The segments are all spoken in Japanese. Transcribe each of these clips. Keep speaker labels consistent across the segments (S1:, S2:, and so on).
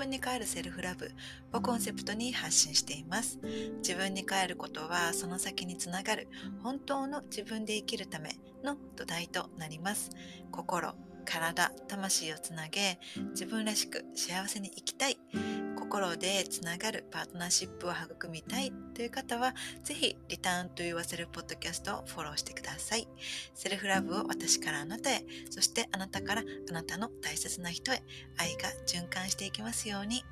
S1: 分に帰るセルフラブをコンセプトに発信しています。自分に帰ることはその先につながる本当の自分で生きるための土台となります。心、体、魂をつなげ自分らしく幸せに生きたい。心でつながるパートナーシップを育みたいという方は、ぜひ、リターンと言わせるポッドキャストをフォローしてください。セルフラブを私からあなたへ、そしてあなたからあなたの大切な人へ、愛が循環していきますように。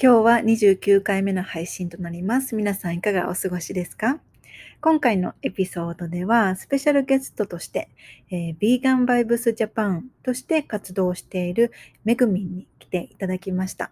S1: 今日は29回目の配信となります。皆さんいかがお過ごしですか？今回のエピソードでは、スペシャルゲストとして、えー、ビーガンバイブスジャパンとして活動しているめぐみんに来ていただきました。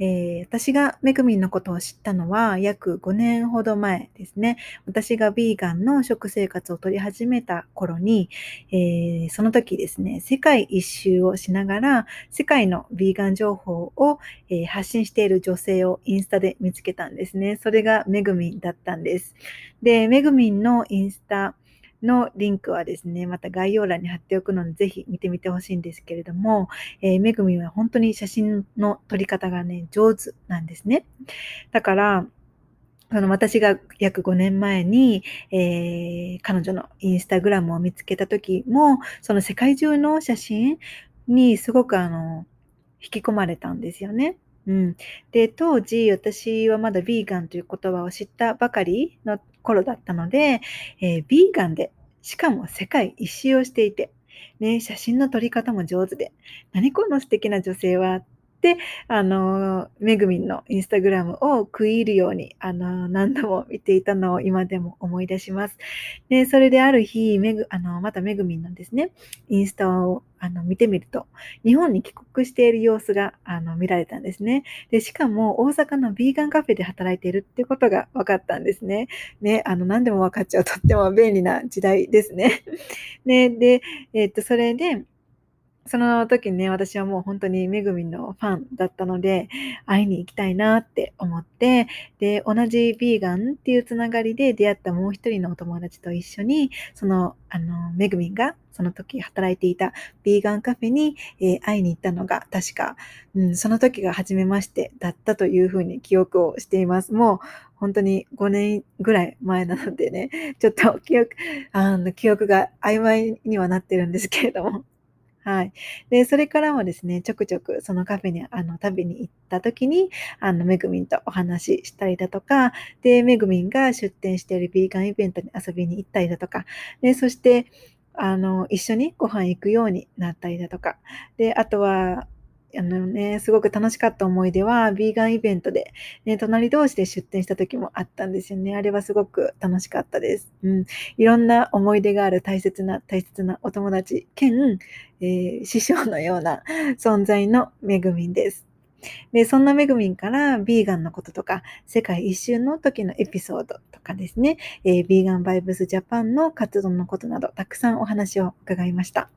S1: えー、私がめぐみんのことを知ったのは約5年ほど前ですね。私がビーガンの食生活を取り始めた頃に、えー、その時ですね、世界一周をしながら世界のビーガン情報を、えー、発信している女性をインスタで見つけたんですね。それがめぐみんだったんです。で、めぐみんのインスタ、のリンクはですね、また概要欄に貼っておくので、ぜひ見てみてほしいんですけれども、えー、めぐみは本当に写真の撮り方がね、上手なんですね。だから、その私が約5年前に、えー、彼女のインスタグラムを見つけた時も、その世界中の写真にすごくあの、引き込まれたんですよね。うん。で、当時私はまだビーガンという言葉を知ったばかりの頃だったので、えー、ビーガンで、しかも世界一周をしていて、ね、写真の撮り方も上手で、何この素敵な女性は、であの、めぐみんのインスタグラムを食い入るように、あの、何度も見ていたのを今でも思い出します。で、それである日、めぐ、あの、まためぐみんのですね、インスタをあの見てみると、日本に帰国している様子があの見られたんですね。で、しかも大阪のビーガンカフェで働いているってことが分かったんですね。ね、あの、何でも分かっちゃうとっても便利な時代ですね。ね、で、えっと、それで、その時ね、私はもう本当にめぐみのファンだったので、会いに行きたいなって思って、で、同じビーガンっていうつながりで出会ったもう一人のお友達と一緒に、その、あの、めぐみんがその時働いていたビーガンカフェに、えー、会いに行ったのが確か、うん、その時が初めましてだったというふうに記憶をしています。もう本当に5年ぐらい前なのでね、ちょっと記憶、あの記憶が曖昧にはなってるんですけれども、はい。で、それからもですね、ちょくちょくそのカフェにあの食べに行った時に、あの、めぐみんとお話ししたりだとか、で、めぐみんが出店しているヴィーガンイベントに遊びに行ったりだとか、で、そして、あの、一緒にご飯行くようになったりだとか、で、あとは、あのね、すごく楽しかった思い出は、ビーガンイベントで、ね、隣同士で出店した時もあったんですよね。あれはすごく楽しかったです。うん。いろんな思い出がある大切な、大切なお友達兼、えー、師匠のような 存在のめぐみんです。で、そんなめぐみんからビーガンのこととか、世界一周の時のエピソードとかですね、えー、ビーガンバイブスジャパンの活動のことなど、たくさんお話を伺いました。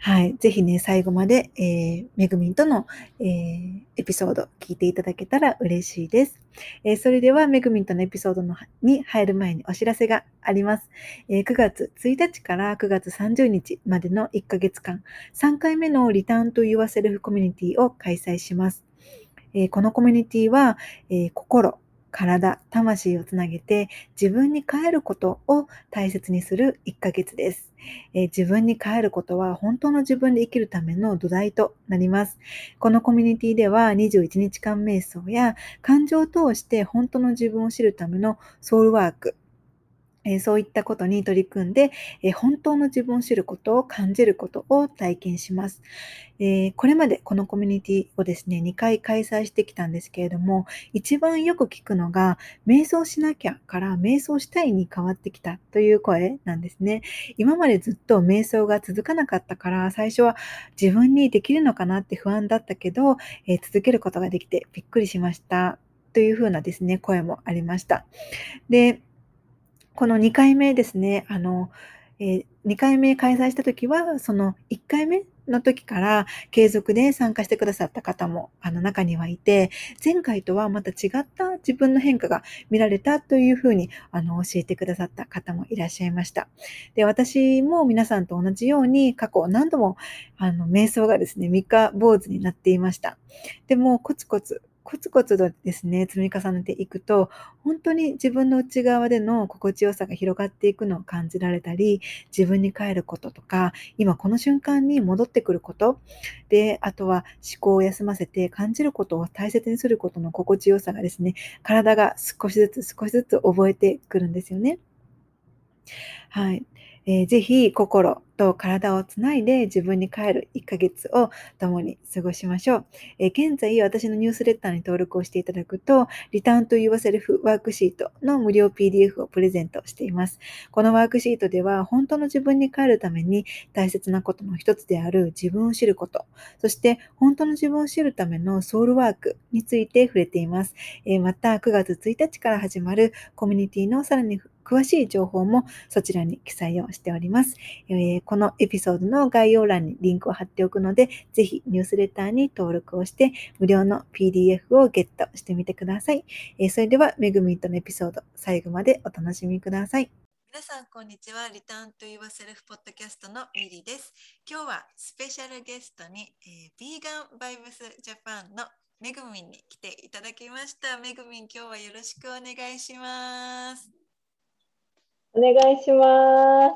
S1: はい。ぜひね、最後まで、えー、めぐみんとの、えー、エピソード聞いていただけたら嬉しいです。えー、それでは、めぐみんとのエピソードのに入る前にお知らせがあります。えー、9月1日から9月30日までの1ヶ月間、3回目のリターンと Your Self コミュニティを開催します。えー、このコミュニティは、えー、心、体、魂をつなげて自分に帰ることを大切にする1ヶ月です、えー、自分に帰ることは本当の自分で生きるための土台となります。このコミュニティでは21日間瞑想や感情を通して本当の自分を知るためのソウルワーク、えそういったことに取り組んで、え本当の自分を知ることを感じることを体験します。えこれまでこのコミュニティをですね、2回開催してきたんですけれども、一番よく聞くのが、瞑想しなきゃから瞑想したいに変わってきたという声なんですね。今までずっと瞑想が続かなかったから、最初は自分にできるのかなって不安だったけど、え続けることができてびっくりしました。というふうなですね、声もありました。で、この2回目ですね、あの、えー、2回目開催した時は、その1回目の時から継続で参加してくださった方もあの中にはいて、前回とはまた違った自分の変化が見られたというふうにあの教えてくださった方もいらっしゃいました。で、私も皆さんと同じように過去何度もあの瞑想がですね、三日坊主になっていました。でもコツコツコツコツとですね、積み重ねていくと、本当に自分の内側での心地よさが広がっていくのを感じられたり、自分に帰ることとか、今この瞬間に戻ってくること、で、あとは思考を休ませて感じることを大切にすることの心地よさがですね、体が少しずつ少しずつ覚えてくるんですよね。はい。えー、ぜひ心と体をつないで自分に帰る1ヶ月を共に過ごしましょう。え、現在、私のニュースレターに登録をしていただくと、リターンと Yourself ワークシートの無料 PDF をプレゼントしています。このワークシートでは、本当の自分に帰るために大切なことの一つである自分を知ること、そして本当の自分を知るためのソウルワークについて触れています。え、また、9月1日から始まるコミュニティのさらに詳しい情報もそちらに記載をしております。えー、このエピソードの概要欄にリンクを貼っておくので、ぜひニュースレターに登録をして無料の PDF をゲットしてみてください。えー、それでは、めぐみんとのエピソード、最後までお楽しみください。皆さん、こんにちは。リターンと Yourself ポッドキャストのミリです。今日はスペシャルゲストに、えー、ビーガンバイブスジャパンのめぐみんに来ていただきました。めぐみん、今日はよろしくお願いします。
S2: お願いします。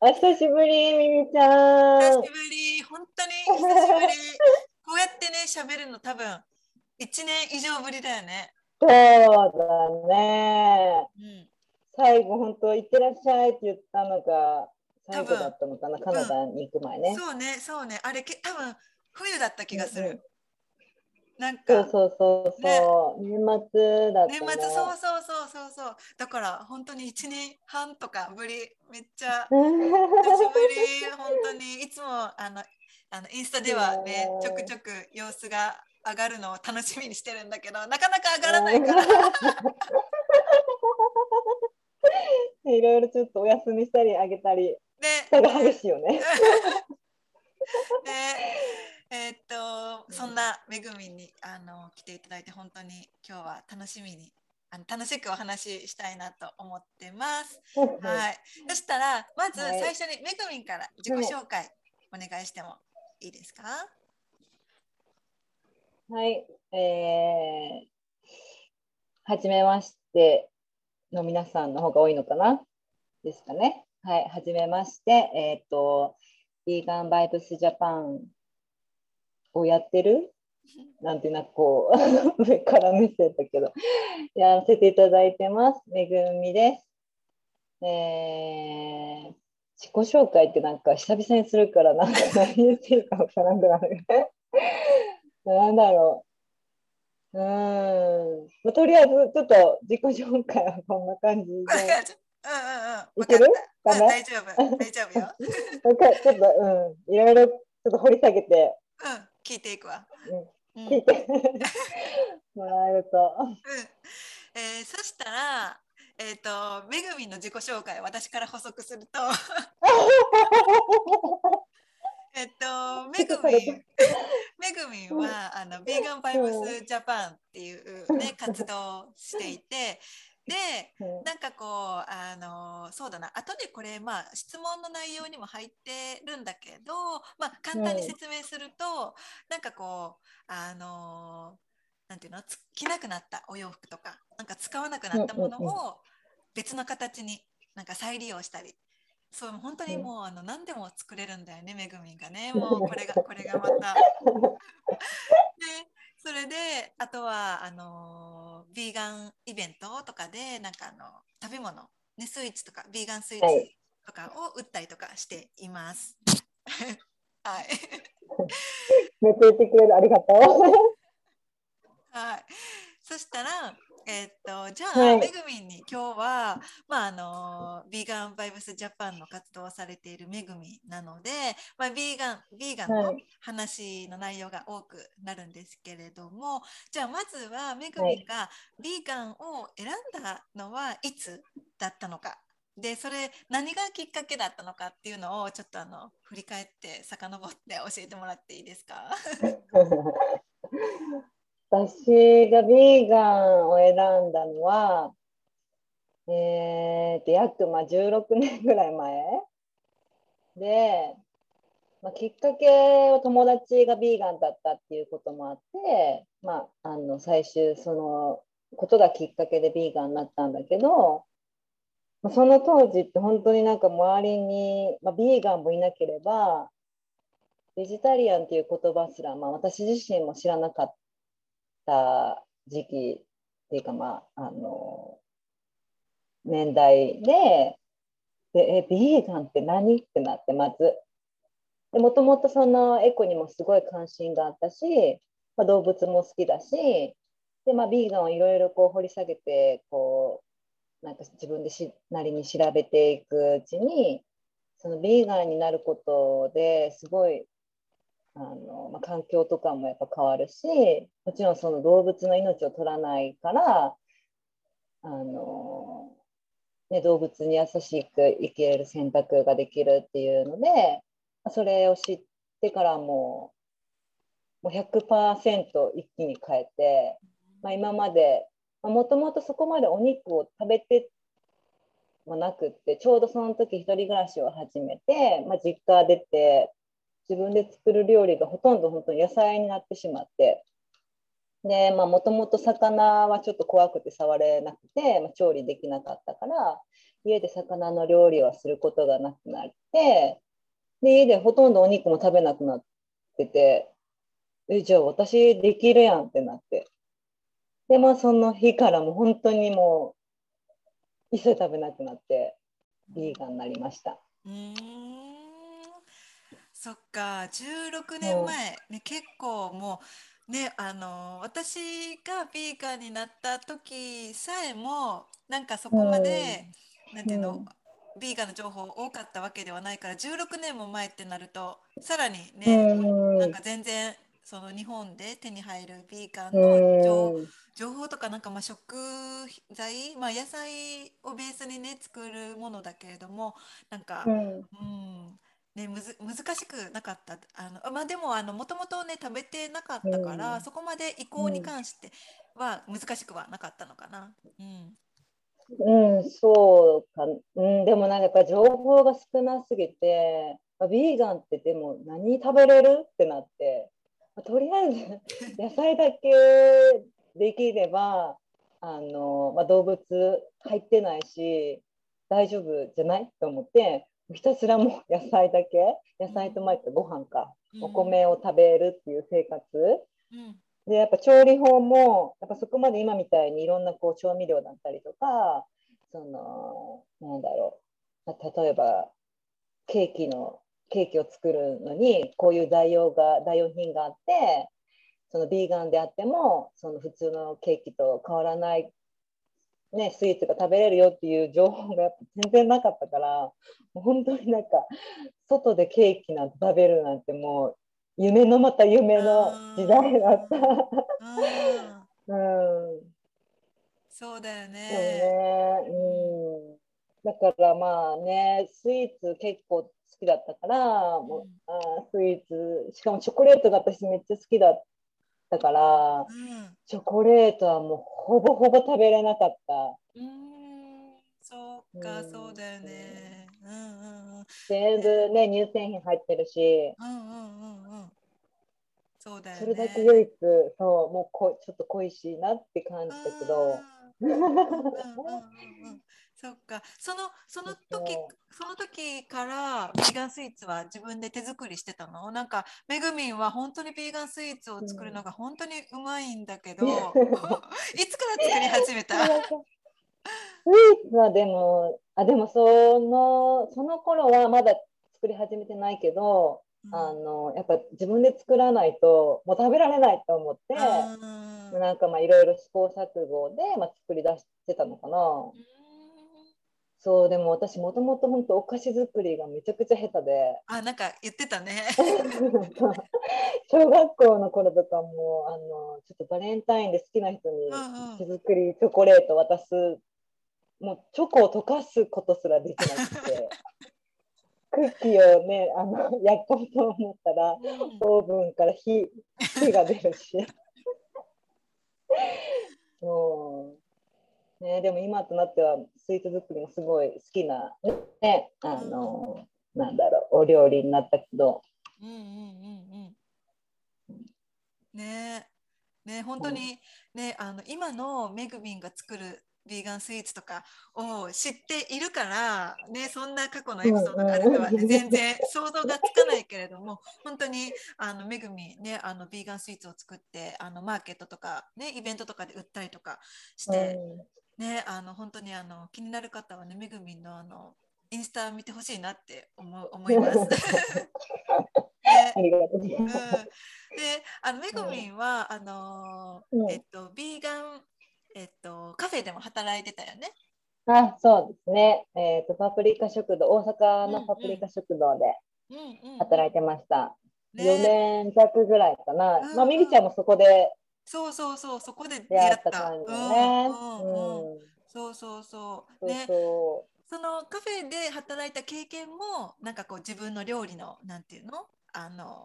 S2: お久しぶり、みみちゃ
S1: ん。久しぶり、本当に久しぶり。こうやってね、喋るの多分1年以上ぶりだよね。
S2: そうだね。うん、最後、本当、行ってらっしゃいって言ったのが最後だったのかな、カナダに行く前ね。
S1: そうね、そうね。あれ、け多分冬だった気がする。うん
S2: なんかそうそうそうそう、ね、年末だった、
S1: ね、年末そうそうそうそう。そうだから本当に1年半とかぶりめっちゃ 久しぶり本当に。いつもあのあのインスタではねちょくちょく様子が上がるのを楽しみにしてるんだけどなかなか上がらないから。
S2: いろいろちょっとお休みしたりあげたり、ね、差が激しいよね。ね
S1: えー、っとそんなめぐみにあの来ていただいて本当に今日は楽しみにあの楽しくお話ししたいなと思ってます。はい。そしたらまず最初にめぐみんから自己紹介お願いしてもいいですか？
S2: はい。えー、はじめましての皆さんの方が多いのかな？ですかね。はい。はじめまして。えっ、ー、と、ヴィーガンバイブスジャパンをやってる？なんてなくこう 上から見せたけどやらせていただいてますめぐみです。えー、自己紹介ってなんか久々にするからなんか何言ってるか分からなくなる。なんだろう。うん、まあ、とりあえずちょっと自己紹介はこんな感じで。うんうん
S1: うん。いける？かな、大丈夫。大丈夫よ。
S2: ちょっと、うん、いろいろちょっと掘り下げて。
S1: うん聞いていくわ。
S2: うん、聞いてもらえると。うん。
S1: えー、そしたら、えっ、ー、と、めぐみんの自己紹介、私から補足すると。えっと、めぐみん、めぐみん。は、あの、ビーガンバイブスジャパンっていうね、活動をしていて、で、なんかこうあのそうだな後でこれまあ質問の内容にも入ってるんだけど、まあ、簡単に説明すると、うん、なんかこうあのなんていうの着なくなったお洋服とかなんか使わなくなったものを別の形になんか再利用したり。そう本当にもうあの何でも作れるんだよねめぐみんがね。もうこれがこれがまた。でそれであとはあのビーガンイベントとかでなんかあの食べ物、ね、スイーツとかビーガンスイーツとかを売ったりとかしています。はい。
S2: めっちゃ言ってくれるありがとう。
S1: はい。そしたらえっとじゃあ、はい、めぐみんに今日は、まあ、あのビーガンバイブスジャパンの活動をされているめぐみなので、まあ、ビーガンビーガンの話の内容が多くなるんですけれども、はい、じゃあまずはめぐみがビーガンを選んだのはいつだったのか？でそれ何がきっかけだったのかっていうのをちょっとあの振り返って遡って教えてもらっていいですか？
S2: 私がビーガンを選んだのは、えー、約まあ16年ぐらい前。で、まあ、きっかけは友達がビーガンだったっていうこともあって、まあ、あの最終そのことがきっかけでビーガンになったんだけど、まその当時って本当になんか周りに、まあ、ビーガンもいなければベジタリアンっていう言葉すら、まあ、私自身も知らなかった時期っていうかまああの年代ででえビーガンって何ってなってまずもともとそのエコにもすごい関心があったし、まあ、動物も好きだしで、まあ、ビーガンをいろいろこう掘り下げてこうなんか自分でしなりに調べていくうちにそのビーガンになることですごいあの、まあ、環境とかもやっぱ変わるしもちろんその動物の命を取らないからあの、ね、動物に優しく生きれる選択ができるっていうのでそれを知ってからもうもう100%一気に変えて。まあ、今までもともとそこまでお肉を食べてもなくってちょうどその時一人暮らしを始めて、まあ、実家出て自分で作る料理がほとんど本当に野菜になってしまって。でもともと魚はちょっと怖くて触れなくて、まあ、調理できなかったから家で魚の料理はすることがなくなってで家でほとんどお肉も食べなくなっててえじゃあ私できるやんってなって。でもその日からも本当にもう一切食べなくなってビーガンになりました。
S1: うんそっか16年前、ね、結構もうねあの私がビーガンになった時さえもなんかそこまで、うん、なんていうの、うん。ビーガンの情報多かったわけではないから16年も前ってなるとさらにね、うん、なんか全然その日本で手に入るビーガンの情情報とかなんかまあ食材、まあ、野菜をベースにね作るものだけれどもなんか、うん、うんね、むず難しくなかった。あの、まあ、でももともとね食べてなかったから、うん、そこまで移行に関しては難しくはなかったのかな。
S2: うん、うん、そうか、うん、でもなんかやっぱ情報が少なすぎて、まあ、ビーガンってでも何食べれる？ってなって。とりあえず 野菜だけできればあの、まあ、動物入ってないし大丈夫じゃない？と思ってひたすらもう 野菜だけ野菜と毎日ご飯か、お米を食べるっていう生活、うん、でやっぱ調理法もやっぱそこまで今みたいにいろんなこう調味料だったりとかそのなんだろう。例えばケーキのケーキを作るのにこういう代用が代用品があってそのビーガンであってもその普通のケーキと変わらない、ね、スイーツが食べれるよっていう情報が全然なかったから本当になんか外でケーキなんて食べるなんてもう夢のまた夢の時代だった。うん、
S1: そうだよね。
S2: ね。うん、だからまあねスイーツ結構好きだったから、もうあスイーツしかもチョコレートが私めっちゃ好きだったから、うん、チョコレートはもうほぼほぼ食べれなかった。
S1: うん。そうか、うん、そうだよね。うんうんうん、
S2: 全部ね乳製品入ってるし。
S1: うんうんうんうん。そうだよ、ね、
S2: それだけ唯一そうもうこちょっと恋しいなって感じだけど。うんうんうんうん
S1: そっか。そのその時その時からビーガンスイーツは自分で手作りしてたの？なんかめぐみんは本当にビーガンスイーツを作るのが本当にうまいんだけど、うん、いつから作り始めた？スイ
S2: ーツはでもあでもそのその頃はまだ作り始めてないけど、うん、あのやっぱ自分で作らないともう食べられないと思って、うん、なんかまあいろいろ試行錯誤で、まあ、作り出してたのかな。うんそうでも私もともと本当お菓子作りがめちゃくちゃ下手で。
S1: あなんか言ってたね。
S2: 小学校の頃とかもあのちょっとバレンタインで好きな人に手作りチョコレート渡すもうチョコを溶かすことすらできなくて。クッキーをね、あの焼こうと思ったら、オーブンから火火が出るし。そうね、でも今となってはスイーツ作りもすごい好きな、ね、あの、なんだろう、お料理になったけど。
S1: うんうんうんうん。ねね本当にね、あの今のめぐみんが作るヴィーガンスイーツとかを知っているから、ね、そんな過去のエピソードがあるとは、ね、全然想像がつかないけれども本当にあのめぐみ、ね、あのヴィーガンスイーツを作ってあのマーケットとか、ね、イベントとかで売ったりとかして、ね、あの本当にあの気になる方はねめぐみのあのインスタ見てほしいなって思思います。ありがとうございます。うん、で、あのめぐみんは、あの、えっと、ビーガンえっと、カフェでも働いてたよね。
S2: あそうですね、えーと、パプリカ食堂、大阪のパプリカ食堂で働いてました。うんうん、4年弱ぐらいかな。うんうん、まあ、みりちゃんもそこで
S1: そうそうそう、そこで出会った感じね。そうそうそう。ね、そのカフェで働いた経験も、なんかこう自分の料理の、なんていうの？あの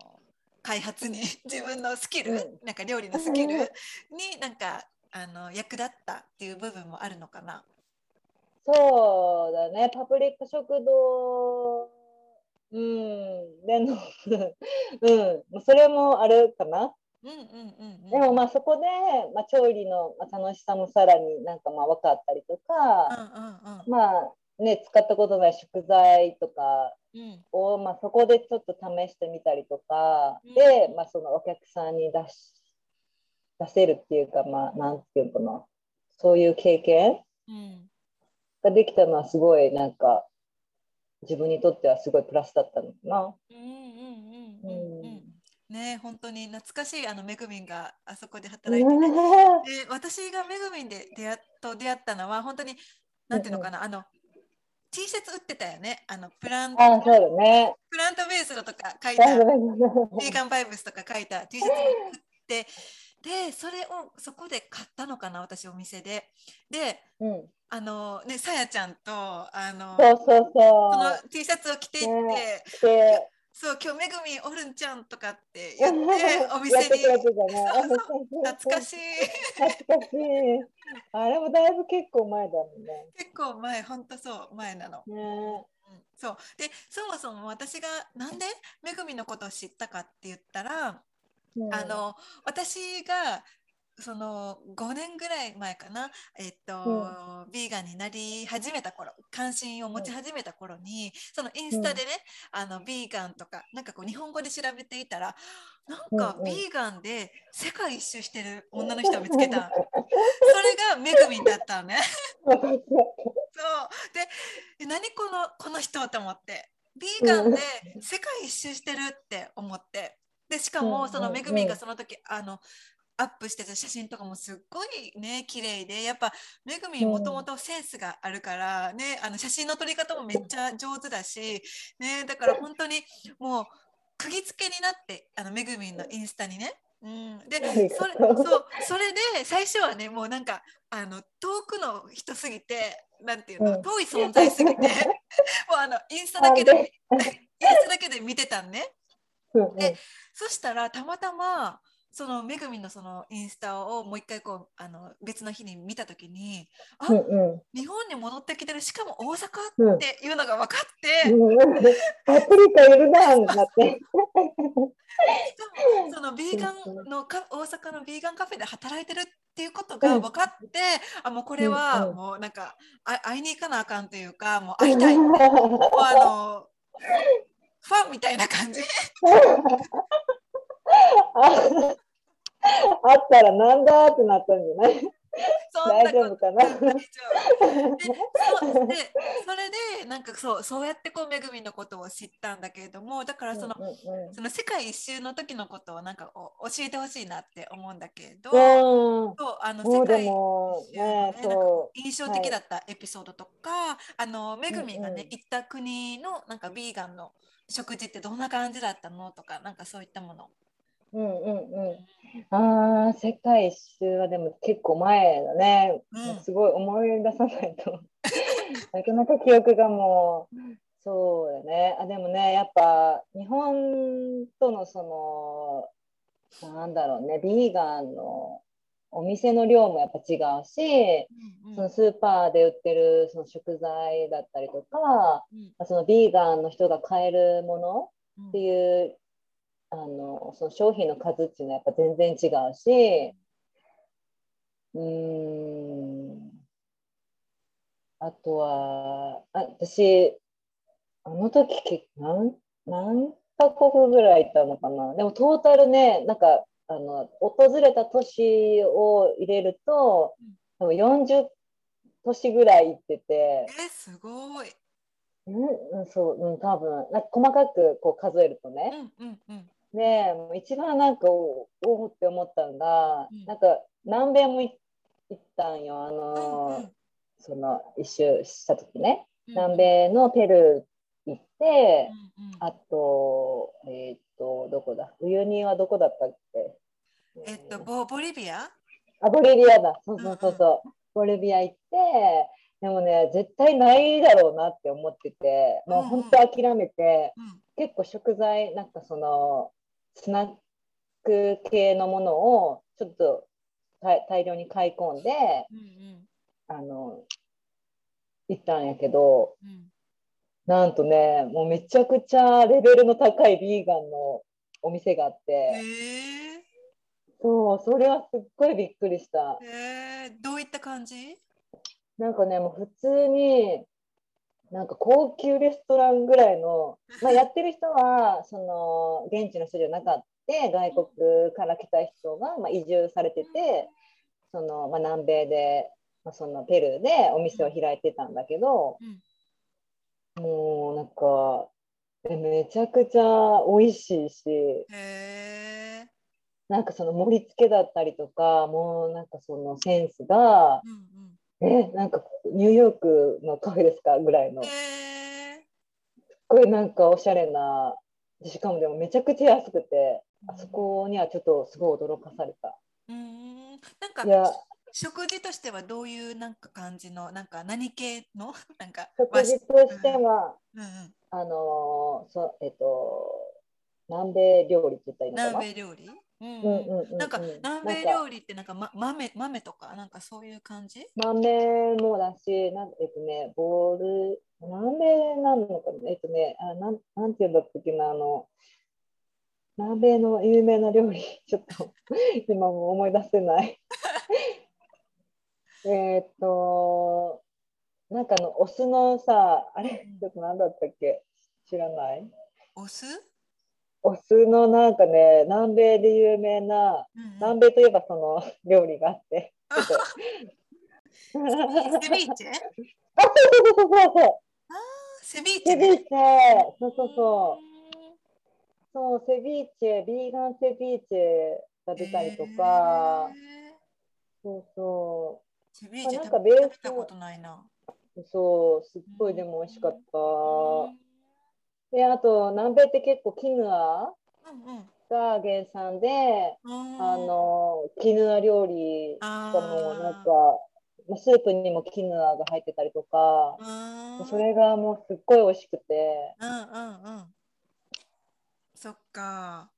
S1: 開発に 自分のスキル、うん、なんか料理のスキルになんかあの役立ったっていう部分もあるのかな。
S2: そうだね。パプリカ食堂。うん。での うん。それもあるかなでもまあそこで、まあ、調理の楽しさもさらになんかまあ分かったりとか、うんうんうん、まあね使ったことない食材とかを、うん、まあ、そこでちょっと試してみたりとか、うん、で、まあ、そのお客さんに出し出せるっていうか、まあ、なんていうかな、そういう経験ができたのはすごいなんか、自分にとってはすごいプラスだったのかな。
S1: ね本当に懐かしいあのめぐみんがあそこで働いてね。で私がめぐみんで出会と出会ったのは本当になんていうのかな、あの T シャツ売ってたよね。あのプラント、ね、プラントベースのとか書いた、ヴィーガンバイブスとか書いた T シャツを売ってでそれをそこで買ったのかな私お店で。で、うん、あのねさやちゃんとあのそうそうそうその T シャツを着ていって。ねそう今日めぐみおるんちゃんとかって 言ってお店に。懐かしい。
S2: 懐かしい。あれもだいぶ結構前だもんね。
S1: 結構前ほんとそう前なの、ね、そう。でそもそも私がなんでめぐみのことを知ったかって言ったらあの私がその5年ぐらい前かな、えっと、うん、ビーガンになり始めた頃関心を持ち始めた頃に、そのインスタでね、うん、あのビーガンとかなんかこう日本語で調べていたらなんかビーガンで世界一周してる女の人を見つけた、それがめぐみんだったのね。そう。で何このこの人と思って。ビーガンで世界一周してるって思って。でしかもそのめぐみがその時あのアップしてた写真とかもすっごいね綺麗でやっぱめぐみもともとセンスがあるからねあの写真の撮り方もめっちゃ上手だしねだから本当にもう釘付けになってあのめぐみのインスタにね。うん、でそれそうそれで最初はねもうなんかあの遠くの人すぎてなんていうの、遠い存在すぎて もうあのインスタだけで インスタだけで見てたんね。でそしたらたまたまそのめぐみのそのインスタをもう一回こうあの別の日に見た時にあ、うんうん、日本に戻ってきてるしかも大阪っていうのが分かって、うん、
S2: パプリカいるなって。
S1: そのビーガンのか大阪のビーガンカフェで働いてるっていうことが分かって、あもうこれはもうなんか会いに行かなあかんというかもう会いたい。もうあのファンみたいな感じ
S2: あったらなんだってなったんじゃない？大丈夫かな？でそで
S1: それでなんかそうそうやってこうめぐみのことを知ったんだけれどもだからそのうんうんうん、その世界一周の時のことをなんか教えてほしいなって思うんだけど、うん、そうあの世界一周ね、ね印象的だったエピソードとか、はい、あのめぐみがね、うんうん、行った国のなんかビーガンの食事ってどんな感じだったのとかなんかそういったもの。
S2: うんうんうん。ああ世界一周はでも結構前だね。うん、すごい思い出さないと。なかなか記憶がもう、そうだね。あでもね、やっぱ日本とのその、なんだろうね、ビーガンのお店の量もやっぱ違うし、
S1: うん
S2: そのスーパーで売ってるその食材だったりとか、
S1: うん
S2: そのビーガンの人が買えるもの
S1: うん
S2: っていうあのその商品の数っていうのはやっぱ全然違うし、うーん、あとは、あ私、あの時け何何カ国ぐらい行ったのかな。でもトータルね、なんかあの訪れた都市を入れると、多分40都市ぐらい行ってて、
S1: えすごい。
S2: うん、うんそう、うん、多分なんか細かくこう数えると
S1: う
S2: ね。
S1: んうんうん。
S2: で、一番なんかおおーって思ったのが、
S1: うん。
S2: なんか南米もい行ったんよ、あ
S1: うん
S2: の、
S1: うん。
S2: その一周した時ね。
S1: うん
S2: 南米のペルー行って、
S1: うんうん。
S2: あと、えーっと、どこだ？ウユニはどこだったっけ？
S1: えっとボボリビア？
S2: あ、ボリビアだ。そうそうそうそう。ボリビア行って、でもね、絶対ないだろうなって思ってて、もう本当諦めて、
S1: うん。
S2: 結構食材、なんかその、スナック系のものをちょっと大大量に買い込んで、
S1: うん
S2: あの、行ったんやけど、
S1: うんうん。
S2: なんとね、もうめちゃくちゃレベルの高いビーガンのお店があって、
S1: へえ
S2: そう、それはすっごいびっくりした。
S1: へえどういった感じ？
S2: なんかね、もう普通に、なんか高級レストランぐらいの、まあ、やってる人は、その、現地の人じゃなかった、外国から来た人が、まあ、移住されてて、その、まあ、南米で、まあ、そのペルーでお店を開いてたんだけど、
S1: うん。
S2: もうなんか、えめちゃくちゃ美味しいし、なんかその盛り付けだったりとか、もうなんかそのセンスが、
S1: うん
S2: え、なんかニューヨークのカフェですか？ぐらいの。
S1: え
S2: すごいなんかおしゃれな、しかもでもめちゃくちゃ安くて、あそこにはちょっとすごい驚かされた。
S1: うん。なんか
S2: いや、
S1: 食事としてはどういうなんか感じのなんか何系の？なんか
S2: 食事としては、
S1: うんうん
S2: あのーそう、えっと、南米料理って言ったらいいのかな？
S1: 南米料理？うん
S2: うんうん。うんうん
S1: なんか南米料理ってなんか、ま、豆豆とかなんかそういう感じ？
S2: 豆もだし、なんえっとね、ボール、南米なのかな？えっとね、あなんなんていうんだったっけな、あの、南米の有名な料理、ちょっと今も思い出せない。えっと、なんかあの、お酢のさ、あれ、ちょっと何だったっけ？知らない？
S1: お酢、
S2: お酢のなんかね、南米で有名な、
S1: うんうん。
S2: 南米といえばその 料理があって、
S1: セビーチ？ェ
S2: あ、そうそうそうそうそう。
S1: セビーチ
S2: セ
S1: ェね
S2: ビーチ。ェ、そうそうそう。そう、セビーチェ、ビーガンセビーチェが出たりとか、
S1: へー。
S2: そうそ
S1: セビーチェ
S2: なんかベース
S1: 食べたことないな。
S2: う、そう、すっごいでも美味しかった。
S1: うん
S2: で、あと、南米って結構キヌア
S1: うん
S2: が原産で、
S1: うん。
S2: あの、キヌア料理
S1: あ
S2: がもうなんか、まあスープにもキヌアが入ってたりとか、
S1: あ
S2: それがもうすっごい美味しくて、
S1: うんうんうん。そっか。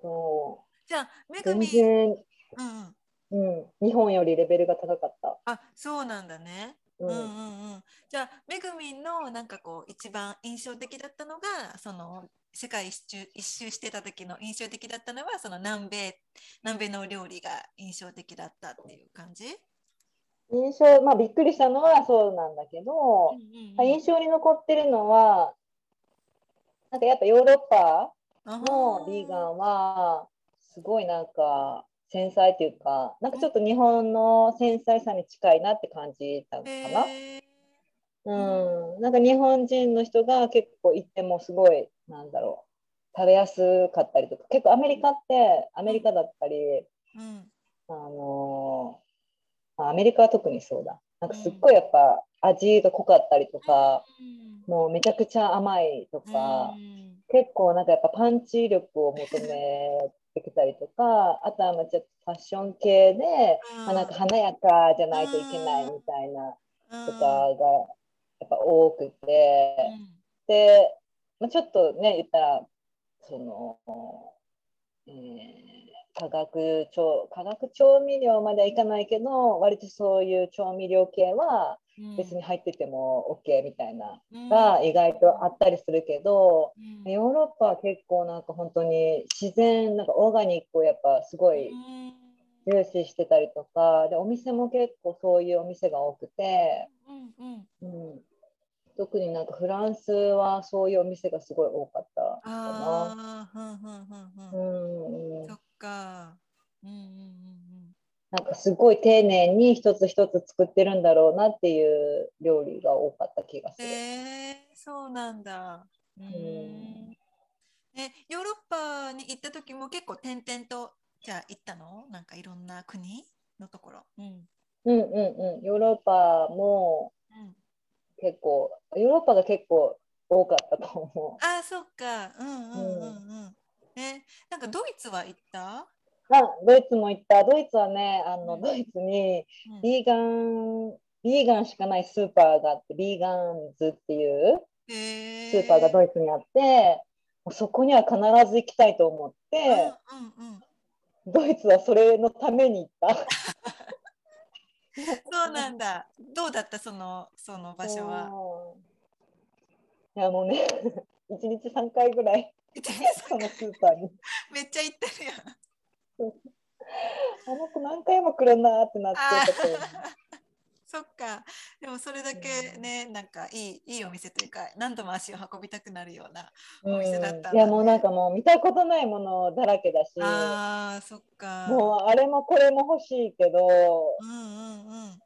S2: そ
S1: じゃあ、め
S2: う、全
S1: ぐみ、
S2: 然、
S1: うんうん。
S2: うん、日本よりレベルが高かった。
S1: あ、そうなんだね。
S2: う
S1: うんんうんうん。じゃあ、めぐみんのなんかこう一番印象的だったのが、その世界一周一周してた時の印象的だったのは、その南米南米の料理が印象的だったっていう感じ？
S2: 印象、まあ、びっくりしたのはそうなんだけど、印象に残ってるのは、なんかやっぱヨーロッパのビーガンは、すごいなんか繊細っていうか、なんかちょっと日本の繊細さに近いなって感じたのかな。
S1: へー。
S2: うん、なんか日本人の人が結構行ってもすごい、なんだろう、食べやすかったりとか、結構アメリカって、アメリカだったり、
S1: うん。
S2: あのーアメリカは特にそうだ。なんかすっごいやっぱ味が濃かったりとか、もうめちゃくちゃ甘いとか、
S1: うん。
S2: 結構なんかやっぱパンチ力を求めてきたりとか、あとはまあちょっとファッション系で、まあ、なんか華やかじゃないといけないみたいなとかがやっぱ多くて、で、まあ、ちょっとね言ったらその、えー、化学調化学調味料まではいかないけど割とそういう調味料系は別に入ってても OK みたいなが意外とあったりするけど、うん、ヨーロッパは結構なんか本当に自然なんかオーガニックをやっぱすごい重視してたりとかでお店も結構そういうお店が多くて、うん、うん、特になんかフランスはそういうお店がすごい多かったかな。
S1: そっか。うんうんうん
S2: なんかすごい丁寧に一つ一つ作ってるんだろうなっていう料理が多かった気がする。
S1: えー、そうなんだ。うん。え、ヨーロッパに行った時も結構転々とじゃあ行ったの？なんかいろんな国のところ。
S2: うん、うんうんうん。ヨーロッパも結構、ヨーロッパが結構多かったと思
S1: う。あ、そっか。うんうんうんうん。うん、え、なんかドイツは行った？
S2: あドイツも行った。ドイツはね、あの、うん、ドイツにビーガン、ビーガンしかないスーパーがあって、ビーガンズっていうスーパーがドイツにあって、そこには必ず行きたいと思って、うんうんうん、ドイツはそれのために行った。
S1: そうなんだ。どうだったそのその場所は？
S2: いやもうね、一日三回ぐらいそのスーパーに。
S1: めっちゃ行ってるやん。
S2: あの子何回も来るなってなってた
S1: そっか。でもそれだけね、なんかいいいいお店というか何度も足を運びたくなるようなお店だった、
S2: ね、いやもうなんかもう見たことないものだらけだし。
S1: あそっか。
S2: もうあれもこれも欲しいけど、うんうんうん、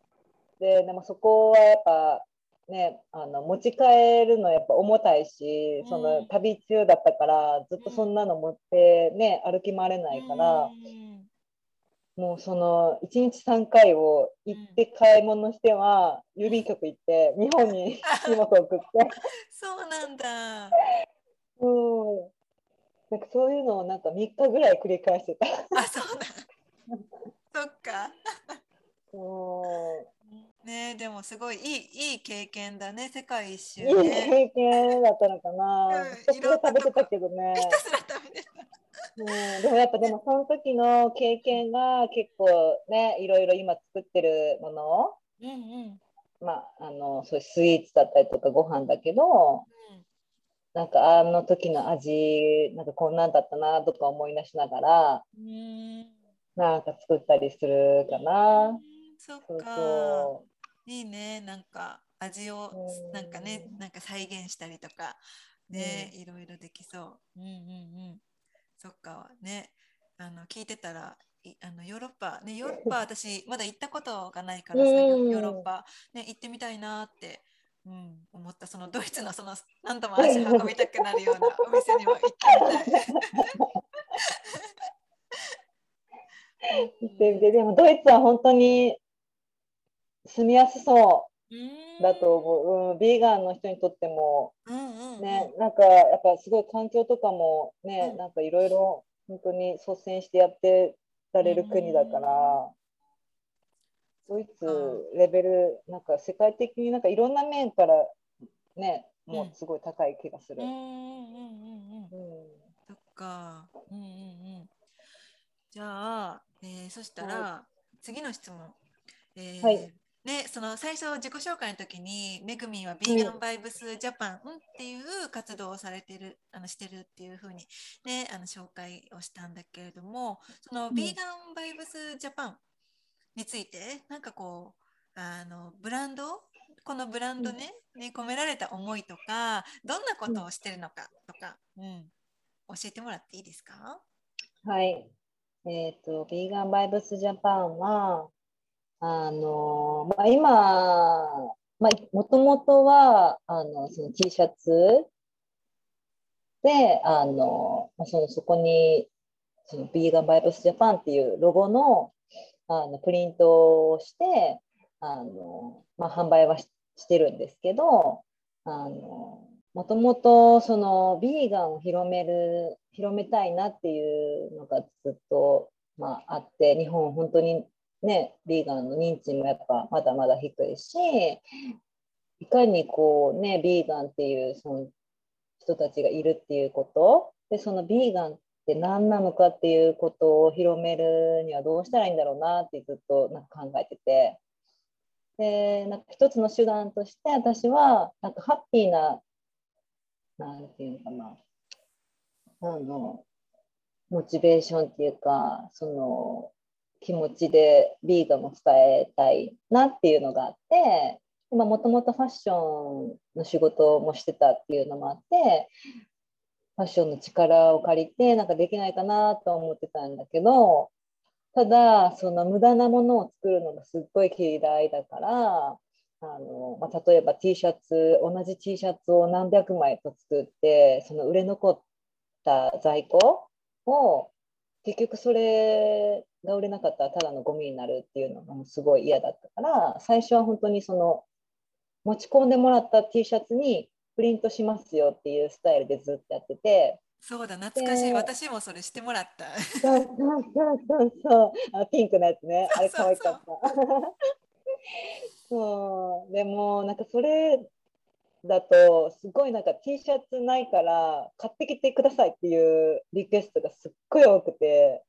S2: ででもそこはやっぱね、あの持ち帰るのやっぱ重たいし、うん、その旅中だったからずっとそんなの持ってね、歩き回れないから、うん、もうその1日3回を行って買い物しては、郵便局行って日本に 荷物送って。
S1: そうなんだ。
S2: うん。なんかそういうのをなんか3日ぐらい繰り返してた。
S1: あそうだ。そっか。う。んねでもすごいいいいい経験だね世界一周、
S2: ね、いい経験だったのかな、うん、ひたすら食べてたけどね。
S1: ひたすら食べてた。
S2: うん、でもやっぱでもその時の経験が結構ねいろいろ今作ってるもの、うんうん。まあ、あのそういうスイーツだったりとかご飯だけど、うん、なんかあの時の味なんかこんなんだったなとか思い出しながら、うん、なんか作ったりするかな。うん、
S1: そっか。そういいねなんか味をなんかねなんか再現したりとかね、いろいろできそう。うんうんうん。そっかねあの聞いてたらあのヨーロッパねヨーロッパ私まだ行ったことがないからさ、ヨーロッパね行ってみたいなって。うん、思ったそのドイツのその何度も足運びたくなるようなお店には行って
S2: みたい。でもドイツは本当に住みやすそうだと思う、うん、ビーガンの人にとっても、うんうん、ね、なんかやっぱすごい環境とかもね、うん、なんかいろいろ本当に率先してやってられる国だから、ドイツレベルなんか世界的になんかいろんな面からね、もうすごい高い気がする。うんうんうんうん。
S1: そっか。うんうんうん。じゃあ、えー、そしたら、はい、次の質問。えー、はい。でその最初自己紹介の時にめぐみんはビーガンバイブスジャパンっていう活動をされてるあのしてるっていうふうにねあの紹介をしたんだけれどもそのビーガンバイブスジャパンについてなんかこうあのブランド？このブランドね、に込められた思いとかどんなことをしてるのかとか、うん、教えてもらっていいですか？
S2: はい。えっ、ー、とビーガンバイブスジャパンはあの、まあ、今、まあ、もともとは、あの、その T シャツで、あの、そのそこに、そのビーガンバイブスジャパンっていうロゴのあのプリントをして、あの、まあ、販売はしてるんですけど、あの、もともとそのビーガンを広める、広めたいなっていうのがずっと、まあ、あって、日本本当にね、ビーガンの認知もやっぱまだまだ低いし、いかにこうねビーガンっていうその人たちがいるっていうことでそのビーガンって何なのかっていうことを広めるにはどうしたらいいんだろうなってずっとなんか考えててでなんか一つの手段として私はなんかハッピーななんていうのかなあのモチベーションっていうかその気持ちでビーガンを伝えたいなっていうのがあってもともとファッションの仕事もしてたっていうのもあってファッションの力を借りてなんかできないかなと思ってたんだけどただその無駄なものを作るのがすっごい嫌いだからあの、まあ、例えば T シャツ同じ T シャツを何百枚と作ってその売れ残った在庫を結局それが売れなかったらただのゴミになるっていうのがすごい嫌だったから最初は本当にその持ち込んでもらった T シャツにプリントしますよっていうスタイルでずっとやってて。
S1: そうだ懐かしい。私もそれしてもらった。
S2: そうそうそうそう。あピンクのやつね。あれ可愛かった。そう。でもなんかそれだとすごいなんか T シャツないから買ってきてくださいっていうリクエストがすっごい多くて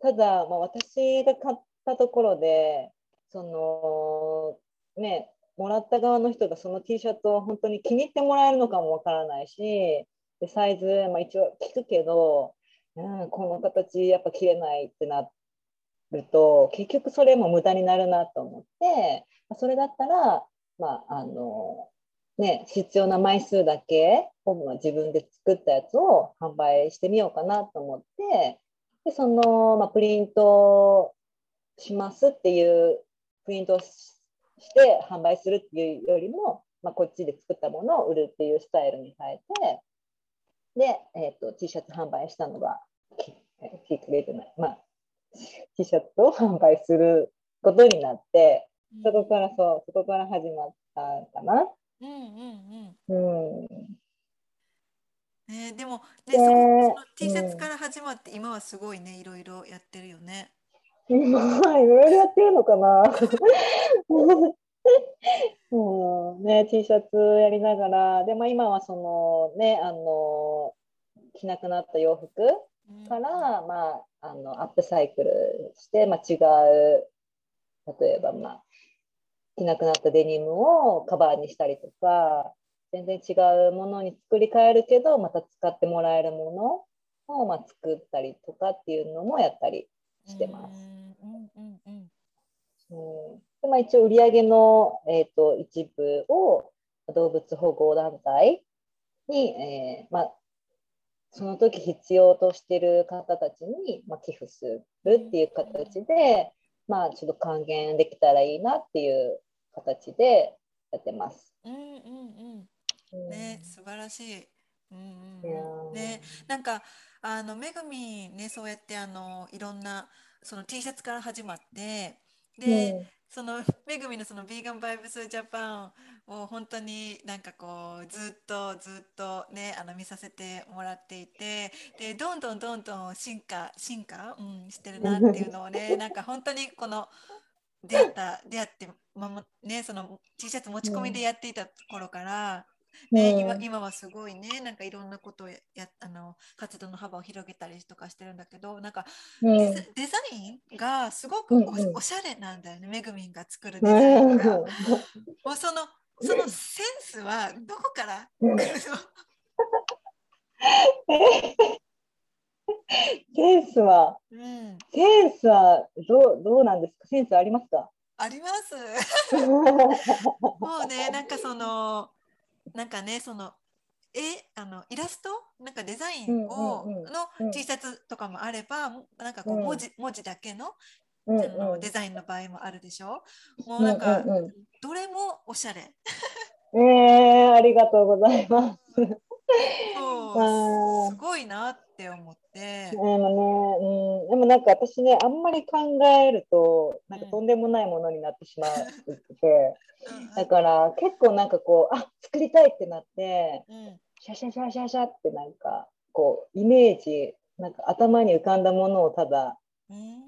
S2: ただ、まあ、私が買ったところでそのねもらった側の人がその T シャツを本当に気に入ってもらえるのかもわからないしでサイズ、まあ、一応聞くけど、うん、この形やっぱ着れないってなると結局それも無駄になるなと思ってそれだったら、まああのね、必要な枚数だけ自分で作ったやつを販売してみようかなと思ってでその、まあ、プリントしますっていうプリントして販売するっていうよりも、まあ、こっちで作ったものを売るっていうスタイルに変えてで、えーと、T シャツ販売したのがきっかけじゃない、まあ、T シャツを販売することになってそこからそうそこから始まったかな。うんうんうん。うん
S1: ね、でも、ね、その T シャツから始まって、今はすごいねいろいろやってるよね。
S2: まあ、いろいろやってるのかな。うんね、T シャツやりながら、で、まあ、今はそのね、あの、着なくなった洋服から、うん、まあ、あの、アップサイクルして、まあ、違う、例えば、まあ、着なくなったデニムをカバーにしたりとか、全然違うものに作り変えるけど、また使ってもらえるものを、まあ、作ったりとかっていうのもやったりしてます。でまあ、一応売上の、えーと、一部を動物保護団体に、えーまあ、その時必要としている方たちに、まあ、寄付するっていう形で、まあ、ちょっと還元できたらいいなっていう形でやってます。うんうん
S1: うん。ね、素晴らしい。うんうん、ね、なんかあのめぐみねそうやってあのいろんなその T シャツから始まってで、うん、そのめぐみのそのビーガンバイブスジャパンを本当になんかこうずっとずっとねあの見させてもらっていてでどんどんどんどん進化進化、うん、してるなっていうのをね なんか本当にこの出会った出会って、まね、その T シャツ持ち込みでやっていた頃から、ね、うん、今今はすごいね。なんかいろんなことをやあの活動の幅を広げたりとかしてるんだけどなんか、うん、デザインがすごくおおしゃれなんだよね。めぐみんが作るデザインが。もうそのそのセンスはどこから来るの？
S2: センスは、うん、センスはどうどうなんですか？センスありますか？
S1: あります。もうねなんかそのなんかねそのえあのイラスト？なんかデザインを、うんうんうん、の T シャツとかもあれば、なんかこう文字,、文字だけの,、うんうん、のデザインの場合もあるでしょ？もうなんか、うんうんうん、どれもおしゃれ。
S2: えー、ありがとうございます。
S1: すごいなって思って。
S2: あのね、うん、でもなんか私ねあんまり考えるとなんかとんでもないものになってしまって。て、うん、だから結構なんかこうあ作りたいってなって、うん、シャシャシャシャシャってなんかこうイメージなんか頭に浮かんだものをただ、うん、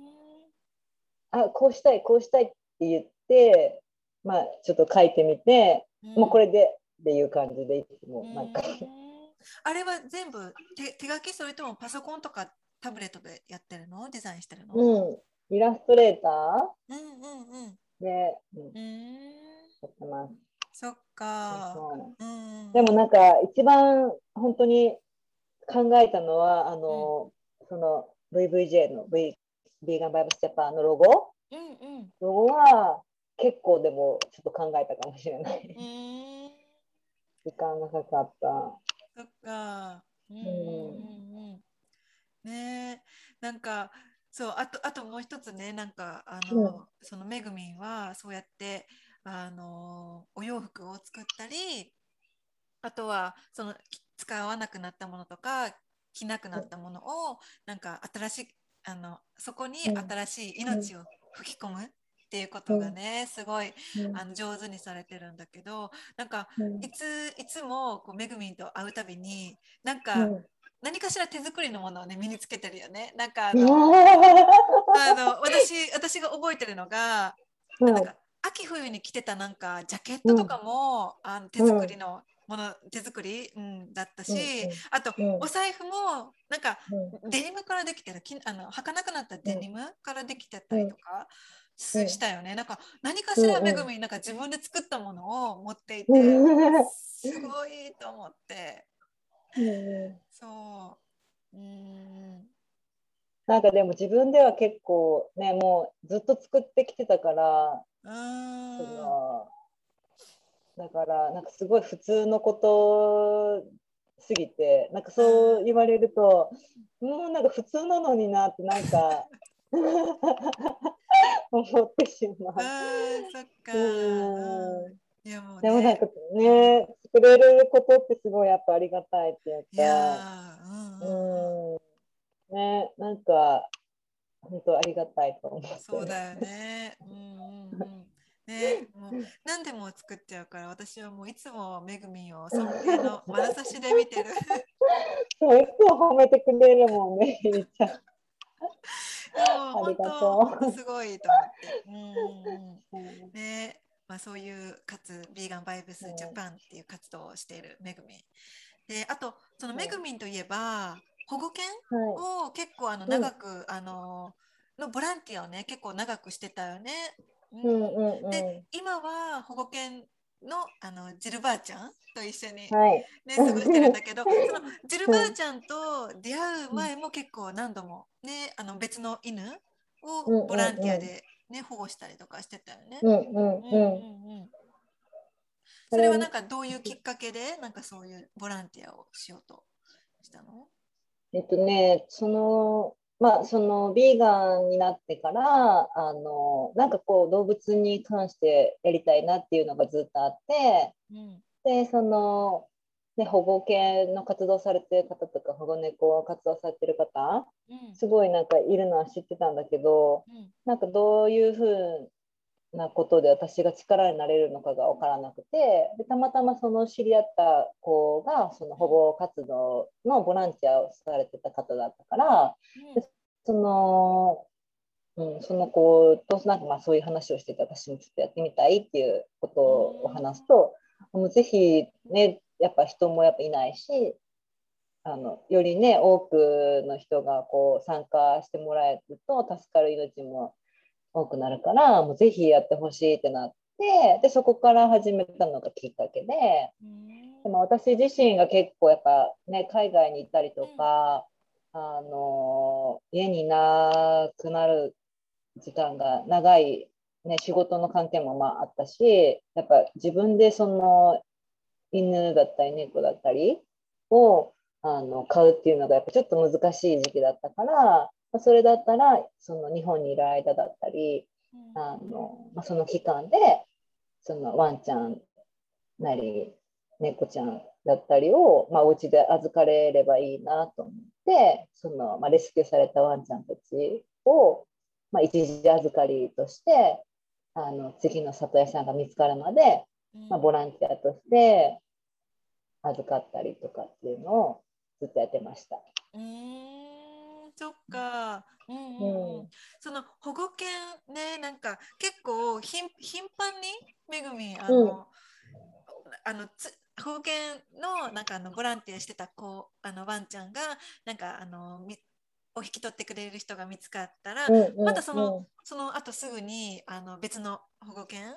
S2: あこうしたいこうしたいって言ってまあちょっと書いてみてもうこれでっていう感じでいつもなんか。
S1: あれは全部手手書きそれともパソコンとかタブレットでやってるの？デザインしてるの？
S2: うん。イラストレーター？
S1: うんうんうん。
S2: で、うん、
S1: うん
S2: やってます。
S1: そっか。
S2: でもなんか一番本当に考えたのはあの、その VVJ の V ビーガンバイブスジャパンのロゴ？
S1: うんうん。
S2: ロゴは結構でもちょっと考えたかもしれない。
S1: うん。
S2: 時間がかかった。
S1: そっか。うんうんうんうん。ねえ、なんか。そうあとあともう一つねなんかあの、
S2: うん
S1: そのめぐみんはそうやってあのお洋服を作ったりあとはそのき使わなくなったものとか着なくなったものをなんか新しいあのそこに
S2: うん
S1: 新しい命を吹き込むっていうことがねすごい
S2: うん。
S1: あの上手にされてるんだけどなんか
S2: うん。
S1: いついつもこうめぐみんと会うたびになんか
S2: うん。
S1: 何かしら手作りのものをね身につけてるよね。なんかあ
S2: うん
S1: のあの私私が覚えてるのが
S2: うん。
S1: なんか秋冬に着てたなんかジャケットとかも、あの手作りのもの、手作り、うん、だったし、
S2: うんうん。
S1: あと、
S2: うん。
S1: お財布もなんか
S2: うん。
S1: デニムからできてるきあの履かなくなったデニムからできてたりとか。したよね。なんか何かしら
S2: うんうん
S1: めぐみになんか自分で作ったものを持っていて、
S2: うん
S1: すごいと思って。
S2: うん
S1: そう。うん。
S2: なんかでも自分では結構ねもうずっと作ってきてたから、
S1: うーん。
S2: だからなんかすごい普通のことすぎてなんかそう言われると、もうなんか普通なのになってなんか 思ってしまう。
S1: そっか。いやもうね。
S2: でもなんかね作れることってすごいやっぱありがたいっていうか。
S1: ーうんうん
S2: ね、なんか、本当ありがたいと思って。
S1: そうだよね。うんうんうん。ね、もう何でも作っちゃうから私はもういつもめぐみんを尊敬の 眼差しで見てる。
S2: そう、いつも褒めてくれるもんね、ゆりちゃん。あ
S1: 本当
S2: りがとう
S1: すごいと思って。うん。ね、まあそういうかつビーガンバイブスジャパンっていう活動をしているめぐみん。で、あとそのめぐみんといえば保護犬
S2: は
S1: を結構あの
S2: うん
S1: 長く、あののボランティアをね結構長くしてたよね。う
S2: い。うんうんうん。
S1: で今は保護犬のあのジルばあちゃんと一緒に、
S2: はい。
S1: ね、過ごしてるんだけどそのジルばあちゃんと出会う前も結構何度も、ね、あの別の犬をボランティアで、ね、保護したりとかしてたよね。
S2: うんうん
S1: うんうん
S2: うん。
S1: うんそれはなんかどういうきっかけでなんかそういうボランティアをしようとしたの？
S2: えっとね、その、まあ、その、ビーガンになってから、あの、なんかこう、動物に関してやりたいなっていうのがずっとあって、
S1: うん。
S2: で、その、ね、保護犬の活動されてる方とか、保護猫を活動されてる方、
S1: うん。
S2: すごいなんかいるのは知ってたんだけど、
S1: うん。
S2: なんかどういうふうなことで私が力になれるのかが分からなくてでたまたまその知り合った子がその保護活動のボランティアをされてた方だったからその,、うん、その子となんかまあそういう話をしてて私もちょっとやってみたいっていうことを話すと、もうぜひねやっぱ人もやっぱいないしあのよりね多くの人がこう参加してもらえると助かる命も多くなるからもうぜひやってほしいってなってでそこから始めたのがきっかけで
S1: うん。
S2: でも私自身が結構やっぱね海外に行ったりとか、あの家にいなくなる時間が長い、ね、仕事の関係もまああったしやっぱ自分でその犬だったり猫だったりをあの買うっていうのがやっぱちょっと難しい時期だったから、まあそれだったらその日本にいる間だったりあの、まあ、その期間でそのワンちゃんなり猫ちゃんだったりを、まあ、お家で預かれればいいなと思ってその、まあ、レスキューされたワンちゃんたちを、まあ、一時預かりとしてあの次の里屋さんが見つかるまで、まあ、ボランティアとして預かったりとかっていうのをずっとやってました。
S1: うーんそっか。うんうんその保護犬ねなんか結構頻頻繁にめぐみあの、あのつ保護犬のなんかあのボランティアしてた子あのワンちゃんがなんかあのみを引き取ってくれる人が見つかったら、またその、その後すぐにあの別の保護犬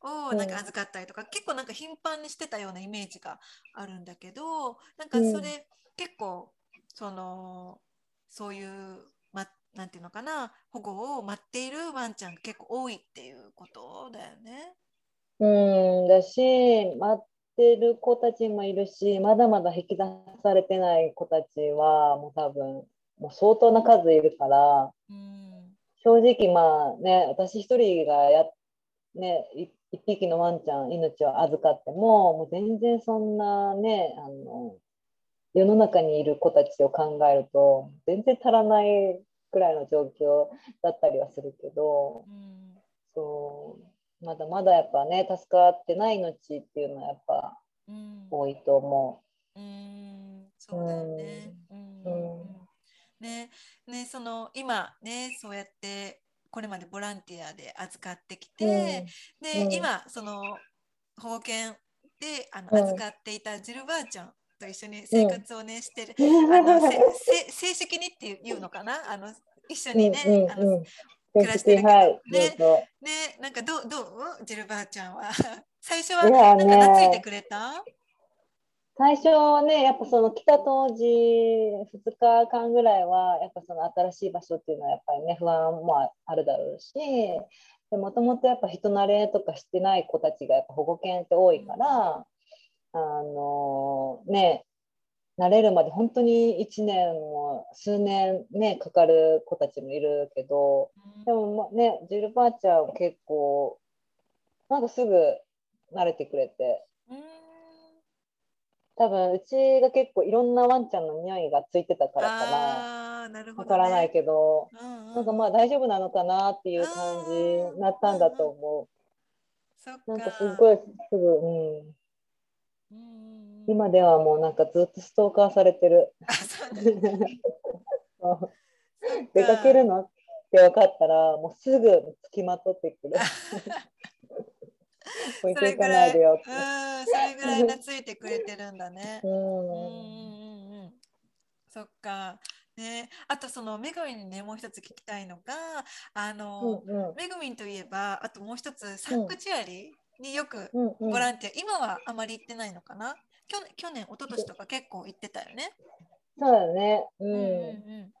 S1: をなんか預かったりとか、結構なんか頻繁にしてたようなイメージがあるんだけどなんかそれ、結構そのそういう、ま、なんていうのかな保護を待っているワンちゃんが結構多いっていうことだよね。
S2: うんだし待ってる子たちもいるしまだまだ引き出されてない子たちはもう多分もう相当な数いるから
S1: うん
S2: 正直まあね私一人がやねい一匹のワンちゃん命を預かってももう全然そんなねあの世の中にいる子たちを考えると全然足らないくらいの状況だったりはするけど
S1: うん。
S2: そうまだまだやっぱね助かってない命っていうのはやっぱ
S1: うん。
S2: 多いと思
S1: う。ん。そうだよね。うん。うん。うん。ねねその今ねそうやってこれまでボランティアで預かってき
S2: う。
S1: て、で、
S2: うん。
S1: 今その保護犬であの
S2: うん
S1: 預かっていたジルばあちゃんと一緒に生活をね、してる。
S2: うん。
S1: あのせ せ正式にっていうのかな？あの一緒にね、あの
S2: うん。
S1: 暮らしてるけど。
S2: はい、
S1: ねねなんかどうどう？ジルばあちゃんは？最初はなんか
S2: ね
S1: 懐いてくれた、
S2: 最初はね、やっぱその来た当時、2日間ぐらいは、やっぱその新しい場所っていうのはやっぱりね、不安もあるだろうし、もともとやっぱ人慣れとかしてない子たちがやっぱ保護犬って多いから、あのね、慣れるまで本当に1年も数年ね、かかる子たちもいるけど、でもまね、ジルばあちゃんは結構、なんかすぐ慣れてくれて、
S1: うん。
S2: 多分うちが結構いろんなワンちゃんの匂いがついてたからか
S1: な。るほど、ね、
S2: なわからないけど、
S1: うんうん。
S2: なんかまあ大丈夫なのかなっていう感じになったんだと思
S1: そっか。
S2: う。なんかすっごいすぐ、うん、
S1: うんうんうん
S2: 今ではもうなんかずっとストーカーされてる。
S1: あそうなんだ
S2: そう出かけるのって分かったらもうすぐつきまとってくる。置い
S1: そ
S2: ていか
S1: れぐらい、うん、
S2: ないでよって。
S1: それぐらい懐いてくれてるんだね。
S2: う
S1: うんんうんうんうん。そっか。ね、あとそのめぐみんにねもう一つ聞きたいのがあの、
S2: うん
S1: めぐみんといえばあともう一つサンクチュアリによく
S2: うんうん
S1: ボランティア、今はあまり行ってないのかな？去年去年一昨年とか結構行ってたよね。
S2: そうだね。う
S1: うんうん
S2: ん。
S1: うん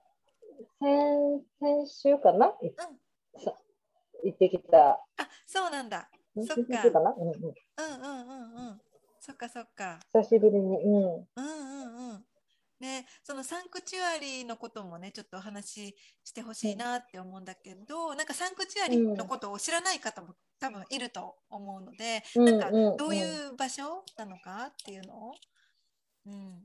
S2: 先先週かな、いさ行ってきた。
S1: あそうなんだ。そっか
S2: うんうん
S1: うんうん。そっかそっか。
S2: 久しぶりに。うん。
S1: うんうんうん。ね、そのサンクチュアリのこともねちょっとお話ししてほしいなって思うんだけど、なんかサンクチュアリのことを知らない方も多分いると思うので、
S2: うん
S1: なんかどういう場所なのかっていうのを、うん。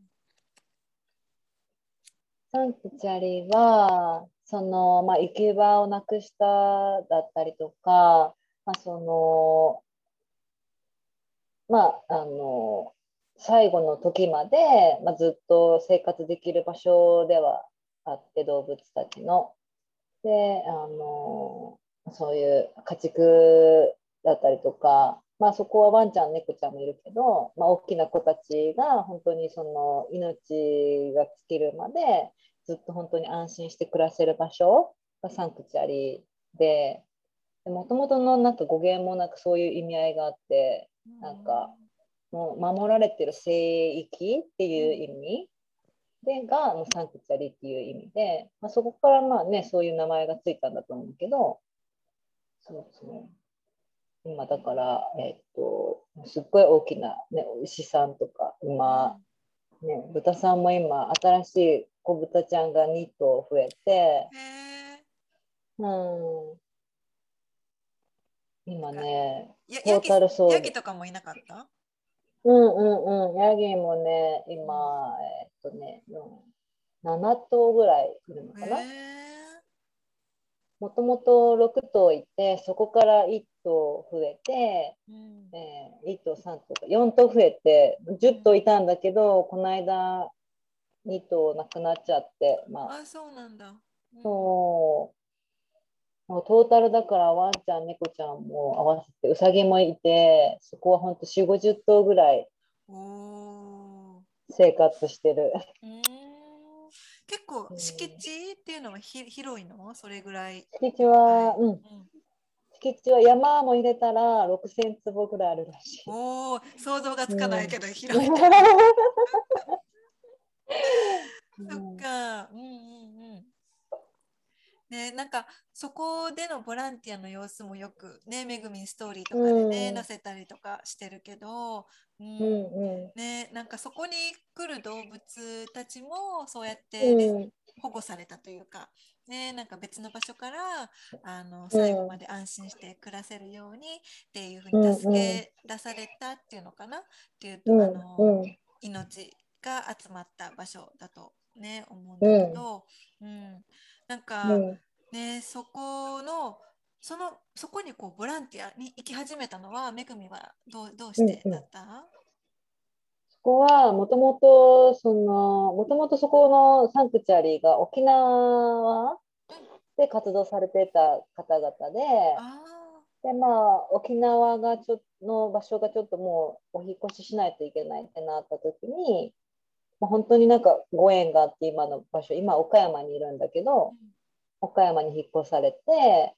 S2: サンクチュアリは、その、まあ、行き場をなくしただったりとか、まあ、その、まあ、あの、最後の時まで、まあ、ずっと生活できる場所ではあって、動物たちの。で、あの、そういう家畜だったりとか、まあ、そこはワンちゃん、猫ちゃんもいるけど、まあ、大きな子たちが本当にその命が尽きるまでずっと本当に安心して暮らせる場所がサンクチュアリで、もともとのなんか語源もなんかそういう意味合いがあって、なんかもう守られてる聖域っていう意味でがもうサンクチュアリっていう意味で、まあ、そこからまあねそういう名前がついたんだと思うけどそうそう今だからえっとすっごい大きな、ね、牛さんとか馬、ね、豚さんも今新しい子豚ちゃんが2頭増えて、うん、今ね
S1: や
S2: トータルそう
S1: ヤギとかもいなかった？
S2: うんうんうん。ヤギもね、今、えっとね、うん7頭ぐらいいるのかな。
S1: へ
S2: もともと6頭いて、そこから1頭増えて、
S1: ーうん。
S2: えー、1頭、3頭か、4頭増えて、10頭いたんだけど、この間、2頭亡くなっちゃって、まあ、
S1: あそうなんだ。うん。
S2: そもうトータルだからワンちゃん、猫ちゃんも合わせて、ウサギもいて、そこは本当4、50頭ぐらい生活してる。
S1: 結構敷地っていうのはひ広いの？それぐらい。
S2: 敷地は、うん、
S1: うん
S2: 敷地は山も入れたら6000坪ぐらいあるらしい。
S1: おお想像がつかないけど広いね。そっか。うんうんうん。ね、なんかそこでのボランティアの様子もよくね、めぐみんストーリーとかでね、
S2: うん。
S1: 載せたりとかしてるけど、うん。
S2: うんうん。
S1: ね、なんかそこに来る動物たちもそうやって、ね
S2: うん。
S1: 保護されたというか、ね、なんか別の場所からあの最後まで安心して暮らせるようにっていうふうに助け出されたっていうのかなっていうと、
S2: うん。
S1: あの
S2: うん
S1: 命が集まった場所だとね思うんだけど、うんなんか、
S2: う。ん
S1: ねそこのそのそこにこうボランティアに行き始めたのはめぐみはどうどうしてだった、
S2: そこはもともとそのもともとそこのサンクチュアリーが沖縄で活動されてた方々で
S1: あ
S2: でまあ沖縄がちょの場所がちょっともうお引っ越ししないといけないってなった時に、まあ、本当になんかご縁があって今の場所今岡山にいるんだけど岡山に引っ越されて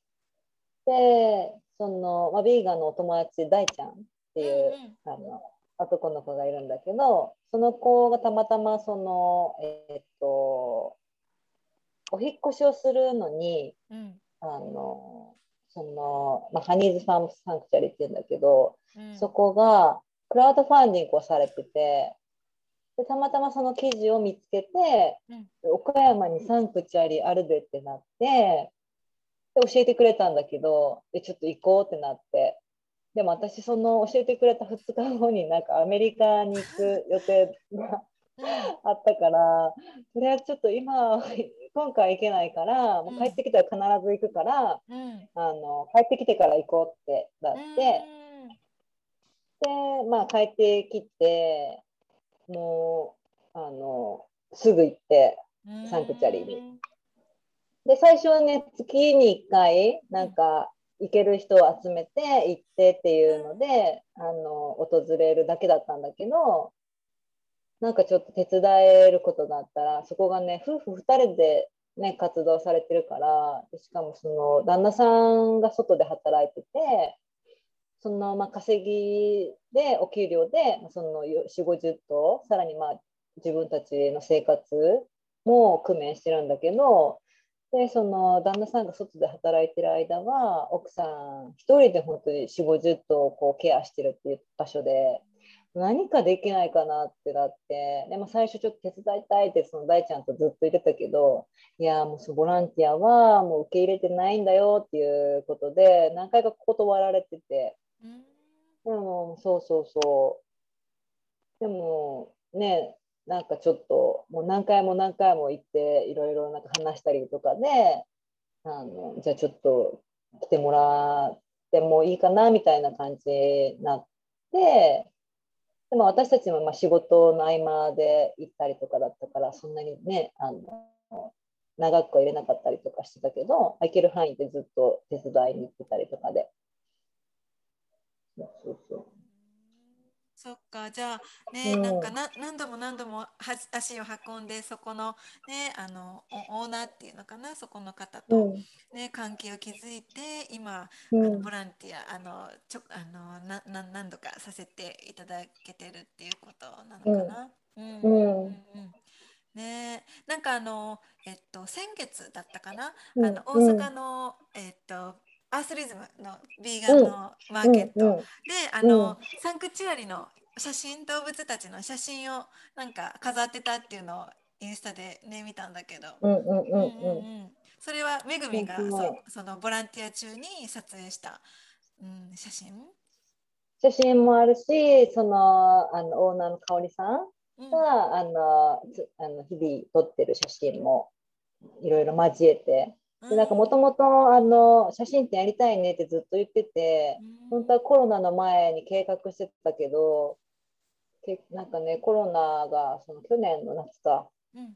S2: でその、まあ、ビーガンのお友達大ちゃんっていう、あの男の子がいるんだけどその子がたまたまそのえっとお引っ越しをするのに
S1: うん。
S2: あのその、まあ、ハニーズファームサンクチュアリって言うんだけど、
S1: うん。
S2: そこがクラウドファンディングをされててでたまたまその記事を見つけて、
S1: うん。
S2: 岡山にサンクチュアリあるでってなってで教えてくれたんだけどでちょっと行こうってなって。でも私その教えてくれた2日後になんかアメリカに行く予定が あったからとりあえずちょっと今今回行けないからもう帰ってきたら必ず行くから、
S1: うん。うん
S2: あの帰ってきてから行こうってなって、でまあ帰ってきてもうあのすぐ行って
S1: うん。
S2: サンクチュアリに。で最初はね月に1回なんか行ける人を集めて行ってっていうのであの訪れるだけだったんだけどなんかちょっと手伝えることがあったらそこがね夫婦2人で、ね、活動されてるからでしかもその旦那さんが外で働いててそのまあ稼ぎでお給料でその4 5 0頭さらにまあ自分たちの生活も工面してるんだけどでその旦那さんが外で働いてる間は奥さん一人で本当に4 5 0頭をこうケアしてるっていう場所で何かできないかなってなってでも最初ちょっと手伝いたいってその大ちゃんとずっと言ってたけどいやもうボランティアはもう受け入れてないんだよっていうことで何回か断られてて
S1: うん
S2: でもそうそうそうでもねなんかちょっともう何回も何回も行っていろいろなんか話したりとかであのじゃあちょっと来てもらってもいいかなみたいな感じになってでも私たちもまあ仕事の合間で行ったりとかだったからそんなにねあの長くは入れなかったりとかしてたけど行ける範囲でずっと手伝いに行ってたりとかで。そうそう。そ
S1: っかじゃあね、
S2: うん。
S1: なんかな何度も何度もは足を運んでそこのねあのオオーナーっていうのかなそこの方と、
S2: うん。
S1: ね関係を築いて今、
S2: うん。
S1: あのボランティアあのちょあのなな何度かさせていただけてるっていうことなのかな？うん
S2: うん。
S1: うん。ねなんかあのえっと先月だったかな、
S2: うん。
S1: あの大阪の、えっとアースリズムのビーガンのマーケット、
S2: うんう。ん
S1: であの、サンクチュアリの写真動物たちの写真をなんか飾ってたっていうのをインスタでね見たんだけど、
S2: うんうんうん
S1: う。んうん
S2: うん
S1: うん。それはめぐみがそうそのボランティア中に撮影した、うん、写真、
S2: 写真もあるしそのあのオーナーの香織さん
S1: うん。
S2: があのつあの日々撮ってる写真もいろいろ交えてでなんかもともとあの写真展やりたいねってずっと言ってて
S1: うん。
S2: 本当はコロナの前に計画してたけどけなんかねコロナがその去年の夏か
S1: うん。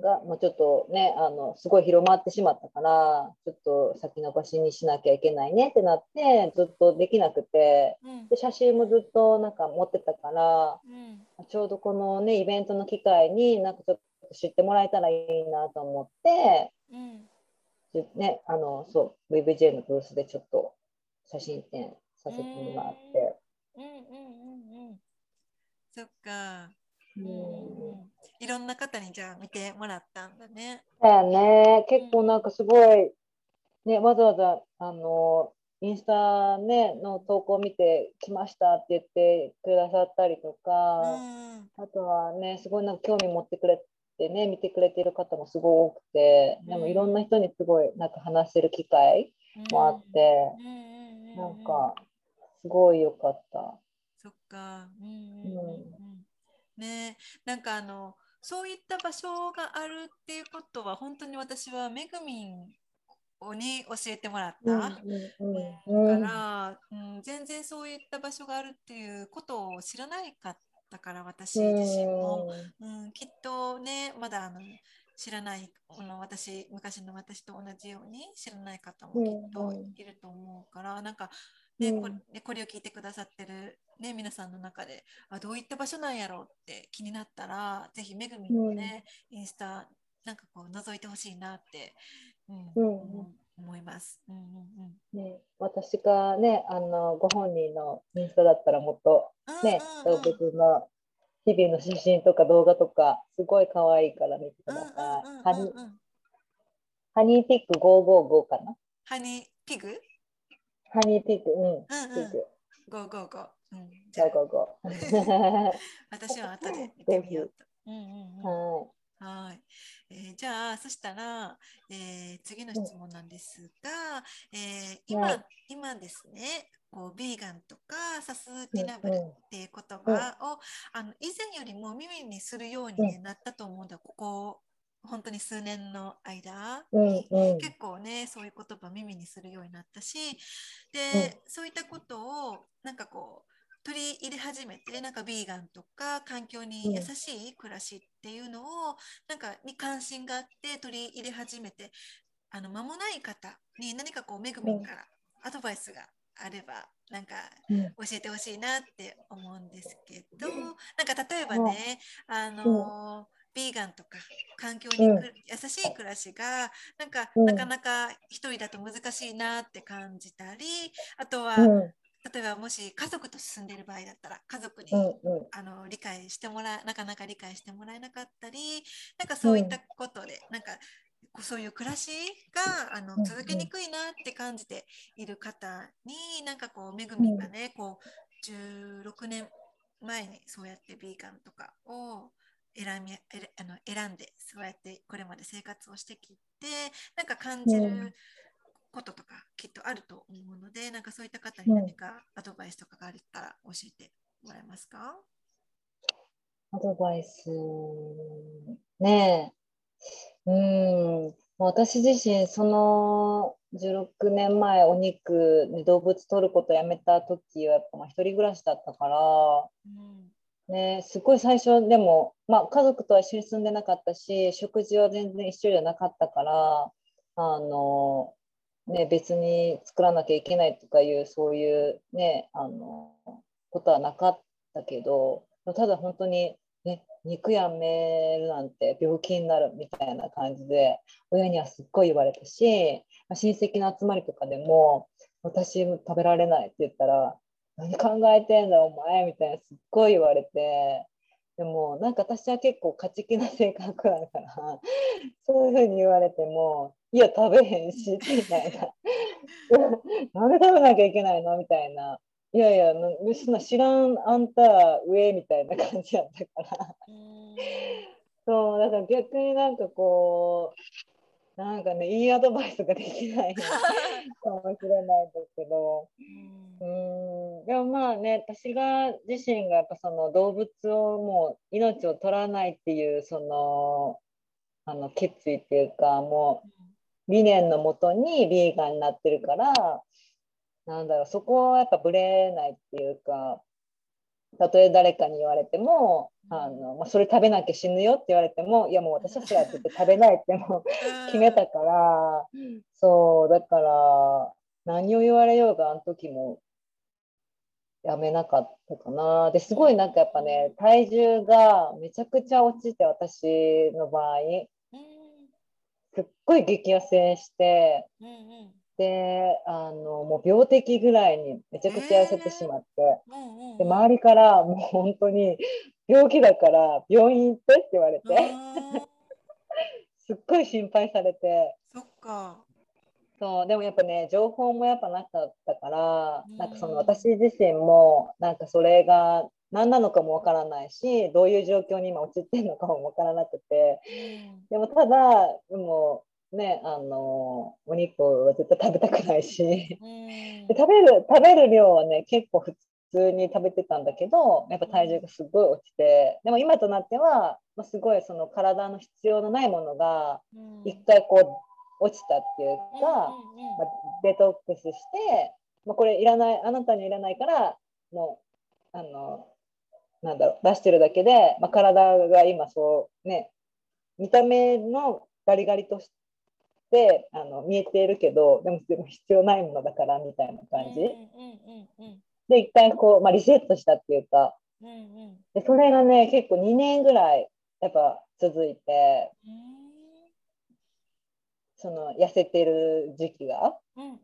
S2: がもうちょっとねあのすごい広まってしまったからちょっと先延ばしにしなきゃいけないねってなってずっとできなくて
S1: うん。
S2: で写真もずっとなんか持ってたから
S1: うん。
S2: ちょうどこのねイベントの機会になんかちょっと知ってもらえたらいいなと思って
S1: うん。
S2: じねあのそう VVJ のブースでちょっと写真展させてもらって。
S1: うん。うんうんうんそっか、
S2: うん。
S1: いろんな方にじゃあ見てもらったんだね。
S2: だよね。結構なんかすごい、ね、わざわざあのインスタ、ね、の投稿を見て来ましたって言ってくださったりと
S1: う
S2: か、
S1: ん。
S2: あとはねすごいなんか興味持ってくれてね見てくれてる方もすごい多くてでもいろんな人にすごいなんか話せる機会もあって、
S1: う
S2: なんかすごい良かった。
S1: そっか。うんうん。ねなんかあのそういった場所があるっていうことは本当に私はめぐみんに教えてもらった。から、うん、全然そういった場所があるっていうことを知らないかったから私自身も、うん、きっとねまだあの知らないこの私昔の私と同じように知らない方もきっといると思うから、なんかね
S2: うん。
S1: これねこれを聞いてくださってる、ね、皆さんの中であどういった場所なんやろうって気になったらぜひめぐみんのね、インスタなんかこう覗いてほしいなって、うん
S2: うん
S1: 思思います。うんうんうん。
S2: ね、私がねあのご本人のインスタだったらもっとね、
S1: うんうんうん。
S2: 動物の日々の写真とか動画とかすごい可愛いから見てく
S1: うん
S2: だ
S1: うん
S2: さい。ハニ
S1: うんうんうん。
S2: ハニー。ピック555かな？
S1: ハニーピグ？
S2: ハニーピック、うん、
S1: うんうん。
S2: ピック
S1: ゴーゴーゴー。うん、じゃあ。
S2: 555。
S1: 私は後で見てみようと。うんうんうん。
S2: は
S1: はい、えーじゃあそしたら、えー次の質問なんですが、えー今、
S2: はい。
S1: 今ですねこうビーガンとかサスティナブルっていう言葉を、あの以前よりも耳にするようになったと思うんだ。ここ本当に数年の間。に、
S2: うん。
S1: 結構ねそういう言葉耳にするようになったしで、そういったことをなんかこう取り入れ始めてなんかビーガンとか環境に優しい暮らしっていうのをなんかに関心があって取り入れ始めてあの間もない方に何かこうめぐみんからアドバイスがあればなんか
S2: うん。
S1: 教えてほしいなって思うんですけどなんか例えばねあのビーガンとか環境にく優しい暮らしがなんか
S2: うん。
S1: なかなか一人だと難しいなって感じたりあとは
S2: うん
S1: 例えばもし家族と住んでいる場合だったら家族に
S2: うんうん。
S1: あの理解してもらなかなか理解してもらえなかったりなんかそういったことで、なんかこうそういう暮らしがあの
S2: うんうん。
S1: 続けにくいなって感じている方になんかこうめぐみがね、こう16年前にそうやってビーガンとかを選みえあの選んでそうやってこれまで生活をしてきてなんか感じ
S2: うん。
S1: ることとかきっとあると思うので、なんかそういった方に何かアドバイスとかがあったら教えてもらえますか、
S2: アドバイスね。えうん。私自身その16年前お肉、ね、動物取ることやめた時はやっぱまあ一人暮らしだったから
S1: うん。
S2: ね、すごい最初でも、まあ、家族とは一緒に住んでなかったし食事は全然一緒じゃなかったからあの、ね、別に作らなきゃいけないとかいうそういう、ね、あのことはなかったけどただ本当に、ね、肉やめるなんて病気になるみたいな感じで親にはすっごい言われたし、親戚の集まりとかでも私食べられないって言ったら何考えてんだお前みたいなすっごい言われてでもなんか私は結構勝ち気な性格だからそういうふうに言われてもいや食べへんしみたいな。なんで食べなきゃいけないの？みたいな。いやいやなそんな知らんあんた上みたいな感じやったから。
S1: うん。
S2: そうだから逆になんかこうなんかねいいアドバイスができない かもしれないんですけど。うーん。でもまあね私が自身がやっぱその動物をもう命を取らないっていうそのあの決意っていうかもう理念のもとにビーガンになってるからなんだろうそこはやっぱぶれないっていうかたとえ誰かに言われてもあのまあ、それ食べなきゃ死ぬよって言われてもいやもう私はそれは絶対食べないってもう決めたからそうだから何を言われようがあの時もやめなかったかな。ですごいなんかやっぱね体重がめちゃくちゃ落ちて私の場合すっごい激痩せして、うんうんであのもう病的ぐらいにめちゃくちゃ痩せてしまって、えーうんうん、で周りからもう本当に病気だから病院行ってって言われて。すっごい心配されて。
S1: そっか。
S2: そうでもやっぱね情報もやっぱなかったから、うん、なんかその私自身もなんかそれが何なのかもわからないしどういう状況に今陥ってるのかもわからなくて、うん、でもただでもね、あのお肉は絶対食べたくないし、で食べる食べる量はね結構普通に食べてたんだけどやっぱ体重がすごい落ちて。でも今となっては、まあ、すごいその体の必要のないものが一回こう落ちたっていうか、まあ、デトックスして、まあ、これいらないあなたにいらないからもうあのなんだろう出してるだけで、まあ、体が今そうね見た目のガリガリとしってあの見えているけどでも必要ないものだからみたいな感じ、で一回こう、まあ、リセットしたっていうか、うんうん、でそれがね結構2年ぐらいやっぱ続いて、その痩せてる時期が。うんうん。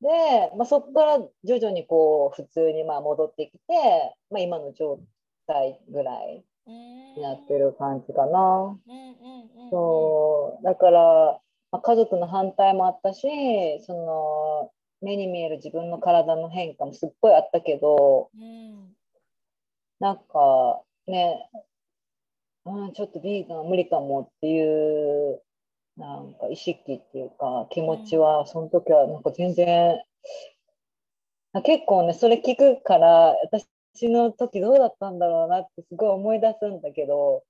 S2: で、まあ、そこから徐々にこう普通にまあ戻ってきて、まあ、今の状態ぐらいになってる感じかな。そう。だから、まあ、家族の反対もあったしその目に見える自分の体の変化もすっごいあったけど、うん、なんかね、うん、ちょっとビーガン無理かもっていうなんか意識っていうか気持ちは、その時はなんか全然結構ねそれ聞くから私ちの時どうだったんだろうなってすごい思い出すんだけど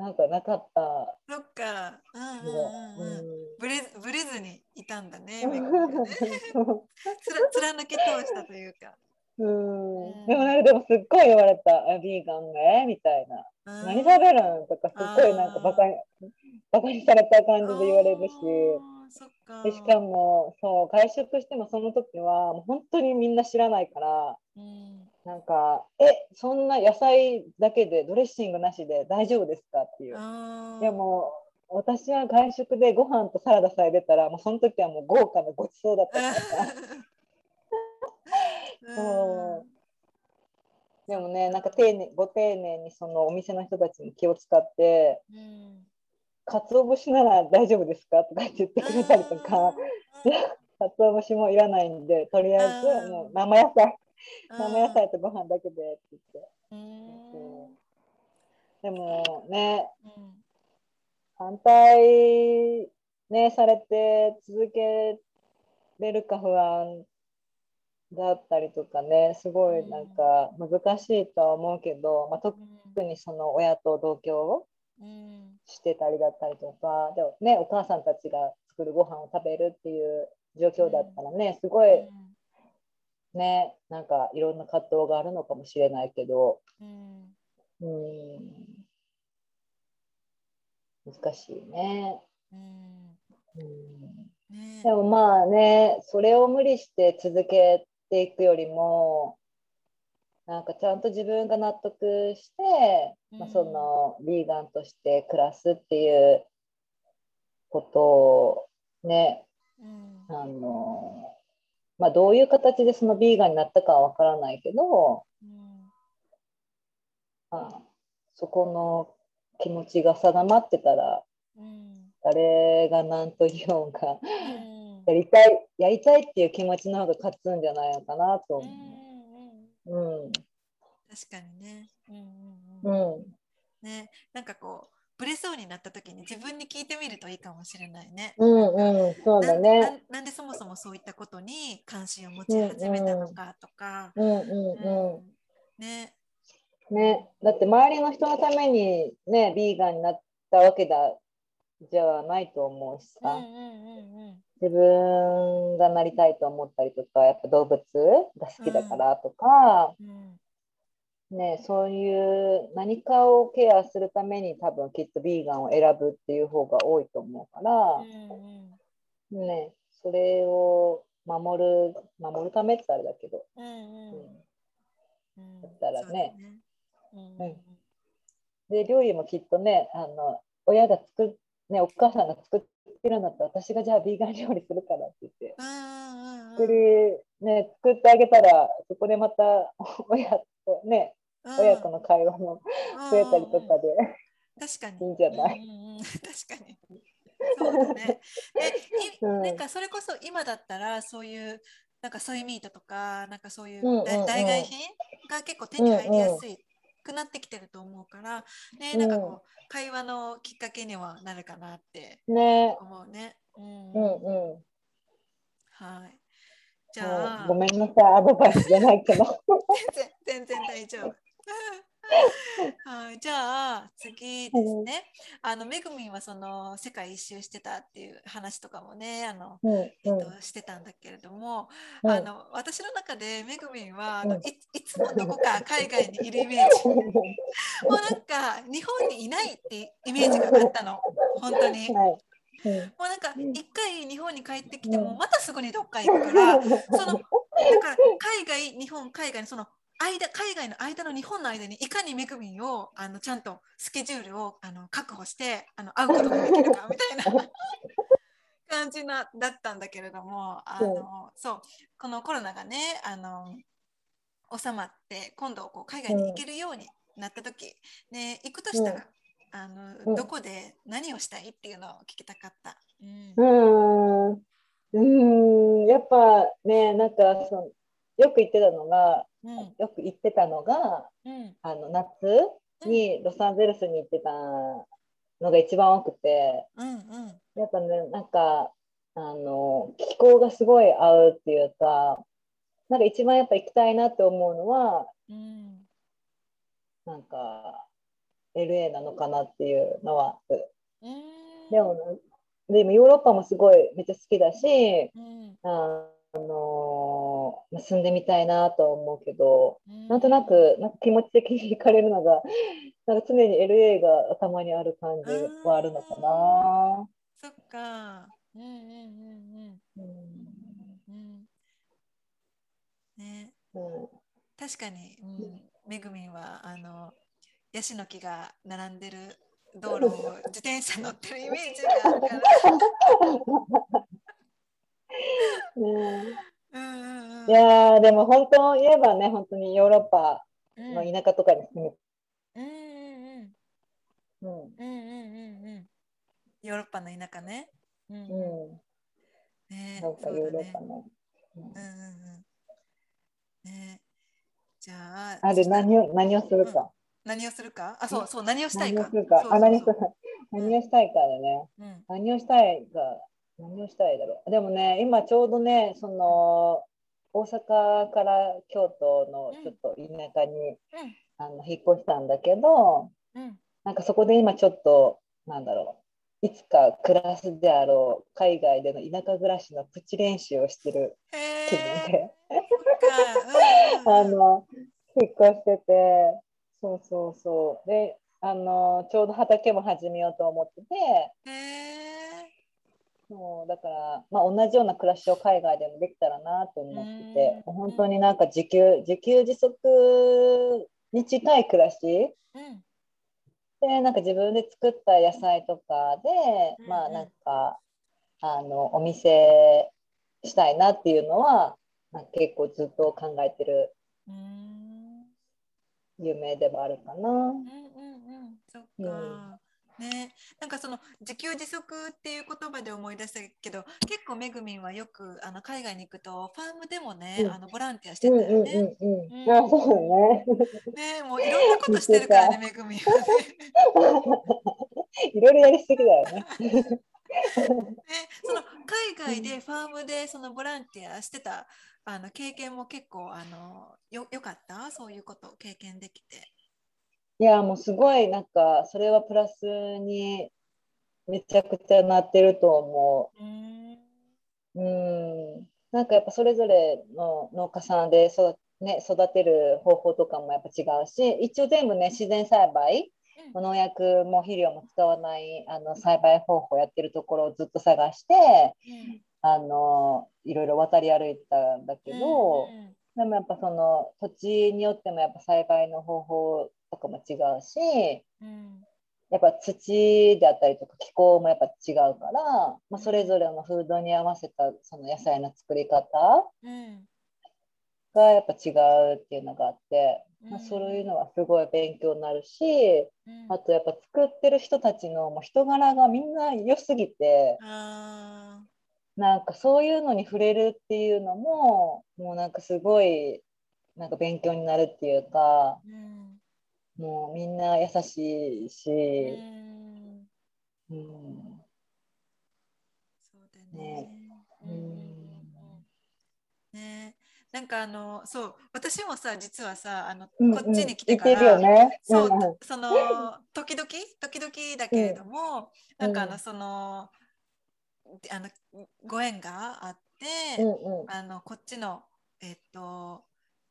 S2: なんかなかった。
S1: そっか。うんうんうんうん。ずにいたんだね。ね。貫き通したというか。
S2: うん、でもなんかでもすっごい言われた「あビーガンね」みたいな「何食べるん?」とかすっごいなんかバカにバカにされた感じで言われるし。でしかもそう外食してもその時はもう本当にみんな知らないから、うん、なんか「えそんな野菜だけでドレッシングなしで大丈夫ですか?」っていう。でも私は外食でご飯とサラダさえ出たらもうその時はもう豪華なごちそうだったから。そ うでもねなんか丁寧ご丁寧にそのお店の人たちに気を使って「うん、鰹節なら大丈夫ですか?」とかって言ってくれたりとか「鰹節もいらないんでとりあえずもう生野菜生野菜とご飯だけでって言って。でもね、うん、反対、ね、されて続けれるか不安だったりとかねすごいなんか難しいとは思うけど、まあ、特にその親と同居してたりだったりとかでもねお母さんたちが作るご飯を食べるっていう状況だったらねすごいねなんかいろんな葛藤があるのかもしれないけど、うん、うん難しいね。うん、うん。ね、でもまあねそれを無理して続けていくよりもなんかちゃんと自分が納得して、うん、まあ、そのヴィーガンとして暮らすっていうことをね、うん、あのまあ、どういう形でそのビーガンになったかは分からないけど、うん、まあ、そこの気持ちが定まってたら、うん、誰が何と言おうが、うん、やりたいやりたいっていう気持ちの方が勝つんじゃないのかなと思う。うん、
S1: 確かにね。うんうん。うん。ね、なんかこうブレそうになった時に自分に聞いてみるといいかもしれないね。
S2: うんうん、そうだね
S1: な。んでそもそもそういったことに関心を持ち始めたのかとか。うんうんうん。
S2: ね。ね、だって周りの人のためにね、ビーガンになったわけだじゃないと思うしさ。うんうんうんうん、自分がなりたいと思ったりとか、やっぱ動物が好きだからとか、うんうんね、そういう何かをケアするために多分きっとビーガンを選ぶっていう方が多いと思うから、
S1: うんうん。
S2: ね、それを守る守るためってあれだけど、
S1: うんうん
S2: うん。
S1: うん。
S2: だったらね。
S1: そうだね。
S2: で料理もきっとねあの親が作っねお母さんが作ってるんだったら私がじゃあビーガン料理するからって言って
S1: うんうんうんうん。
S2: 作り、ね、作ってあげたらそこでまた親とね
S1: うん
S2: 親子の会話も増えたりとかで。
S1: 確かに。
S2: いいんじゃない？
S1: うんうんうん。確かに。そうだね。え なんかそれこそ今だったらそういうなんかソイミートとかなんかそういう代代替品が結構手に入りやすいくなってきてると思うから、ね、なんかこう会話のきっかけにはなるかなって
S2: ね。
S1: 思うね。うん。
S2: うんうん。
S1: はい。じゃあ、
S2: うんごめんなさい。アドバイスじゃないけど。
S1: 全然全然大丈夫。はい、じゃあ次ですね。あのめぐみんはその世界一周してたっていう話とかもね、あの、
S2: うん
S1: え
S2: うん
S1: っと、してたんだけれども、
S2: うん
S1: あの私の中でめぐみんはあの
S2: うん
S1: いいつもどこか海外にいるイメージ。もうなんか日本にいないってイメージがあったの。本当に。も
S2: はい。
S1: うなんか一回日本に帰ってきて
S2: うん
S1: もまたすぐにどっか行くから、そのだから海外日本海外のその間海外の間の日本の間にいかにめぐみんをあのちゃんとスケジュールをあの確保してあの会うことができるかみたいな 感じなだったんだけれどもあの、そう。このコロナがねあの収まって今度こう海外に行けるようになった時、ね、行くとしたら、あの
S2: うん。
S1: どこで何をしたいっていうのを聞きたかった。うん。
S2: うん。やっぱねなんかそのよく言ってたのが
S1: うん。
S2: よく言ってたのが
S1: うん。
S2: あの夏にロサンゼルスに行ってたのが一番多くて
S1: うんうん。
S2: やっぱねなんかあの気候がすごい合うっていうかなんか一番やっぱ行きたいなって思うのは
S1: うん。
S2: なんか LA なのかなっていうのは
S1: うん。
S2: でもでもヨーロッパもすごいめっちゃ好きだし
S1: うん。
S2: あのまあ住んでみたいなと思うけど、
S1: うん
S2: なんとなくなんか気持ち的に惹かれるのが、なんか常に LA が頭にある感じはあるのかな。
S1: そっか。うんうんうん
S2: うん
S1: うん。ね、
S2: うん
S1: 確かに、うん、めぐみんはあのヤシの木が並んでる道路を自転車乗ってるイメージがあるから。
S2: ね
S1: うんうんうん。
S2: いやーでも本当を言えばね本当にヨーロッパ
S1: うん
S2: の田舎とかに住
S1: うんうんうん
S2: む、うん
S1: うんうんうんうん。ヨーロッパの田舎ね。うんうん。
S2: うん、
S1: ね、
S2: ヨーロッパ。の。うん
S1: うんうんうん。ね、じゃあ。
S2: あれ何を何をするか。
S1: 何をするか？あ、そうそう、何をしたいか。
S2: 何をするか。あ何をしたいかだね。
S1: うん
S2: 何をしたいが、何をしたいだろう。でもね、今ちょうどね、その大阪から京都のちょっと田舎に、あの引っ越したんだけど、
S1: うんうん
S2: なんかそこで今ちょっと、なんだろう、いつか暮らすであろう海外での田舎暮らしのプチ練習をしてる
S1: へ
S2: 気分
S1: え。
S2: で、あの、引っ越してて、そうそうそう。で、あの、ちょうど畑も始めようと思ってて。そうだから、まあ、同じような暮らしを海外でもできたらなと思ってて、
S1: うん。
S2: 本当になんか自給自給自足に近い暮らし。
S1: うん。
S2: でなんか自分で作った野菜とかで、
S1: うん。
S2: まあなんかあのお店したいなっていうのはなんか結構ずっと考えてる
S1: うん。
S2: 夢ではあるかな。
S1: うんうんうん。そっ
S2: うん。
S1: か。ね、なんかその自給自足っていう言葉で思い出したけど結構めぐみんはよくあの海外に行くとファームでもね、
S2: うん
S1: あのボランティアしてたよね。
S2: うんうん。
S1: うん
S2: あそうだね。
S1: ねもういろんなことしてるからねめぐみんはね。
S2: いろいろやりすぎだよね。
S1: ねその海外でファームでそのボランティアしてたあの経験も結構あのよよかった？そういうことを経験できて。
S2: いやもうすごいなんかそれはプラスにめちゃくちゃなってると思
S1: うん
S2: う。うん。なんかやっぱそれぞれの農家さんで育ね、育てる方法とかもやっぱ違うし一応全部ね自然栽培
S1: うん
S2: 農薬も肥料も使わないあの栽培方法やってるところをずっと探して
S1: うん
S2: あのいろいろ渡り歩いたんだけど、
S1: うん
S2: でもやっぱその土地によってもやっぱ栽培の方法とかも違うし
S1: うん。
S2: やっぱ土であったりとか気候もやっぱ違うから、まあ、それぞれのフードに合わせたその野菜の作り方
S1: うん。
S2: がやっぱ違うっていうのがあって、まあ、
S1: うん。
S2: そういうのはすごい勉強になるし
S1: うん。
S2: あとやっぱ作ってる人たちのもう人柄がみんな良すぎて
S1: あ
S2: なんかそういうのに触れるっていうのももうなんかすごいなんか勉強になるっていうか
S1: ーうん
S2: もうみんな優しいし、
S1: うん。
S2: うん。
S1: そうだね。
S2: うん。
S1: うん。うんうんうんね。なんかあのそう私もさ実はさあの、
S2: うん
S1: こっちに来てから、
S2: ね。
S1: そう、
S2: んん。
S1: その時々？時々だけれども、なんかあのそのあのご縁があって、
S2: うんうん。
S1: あのこっちのえっと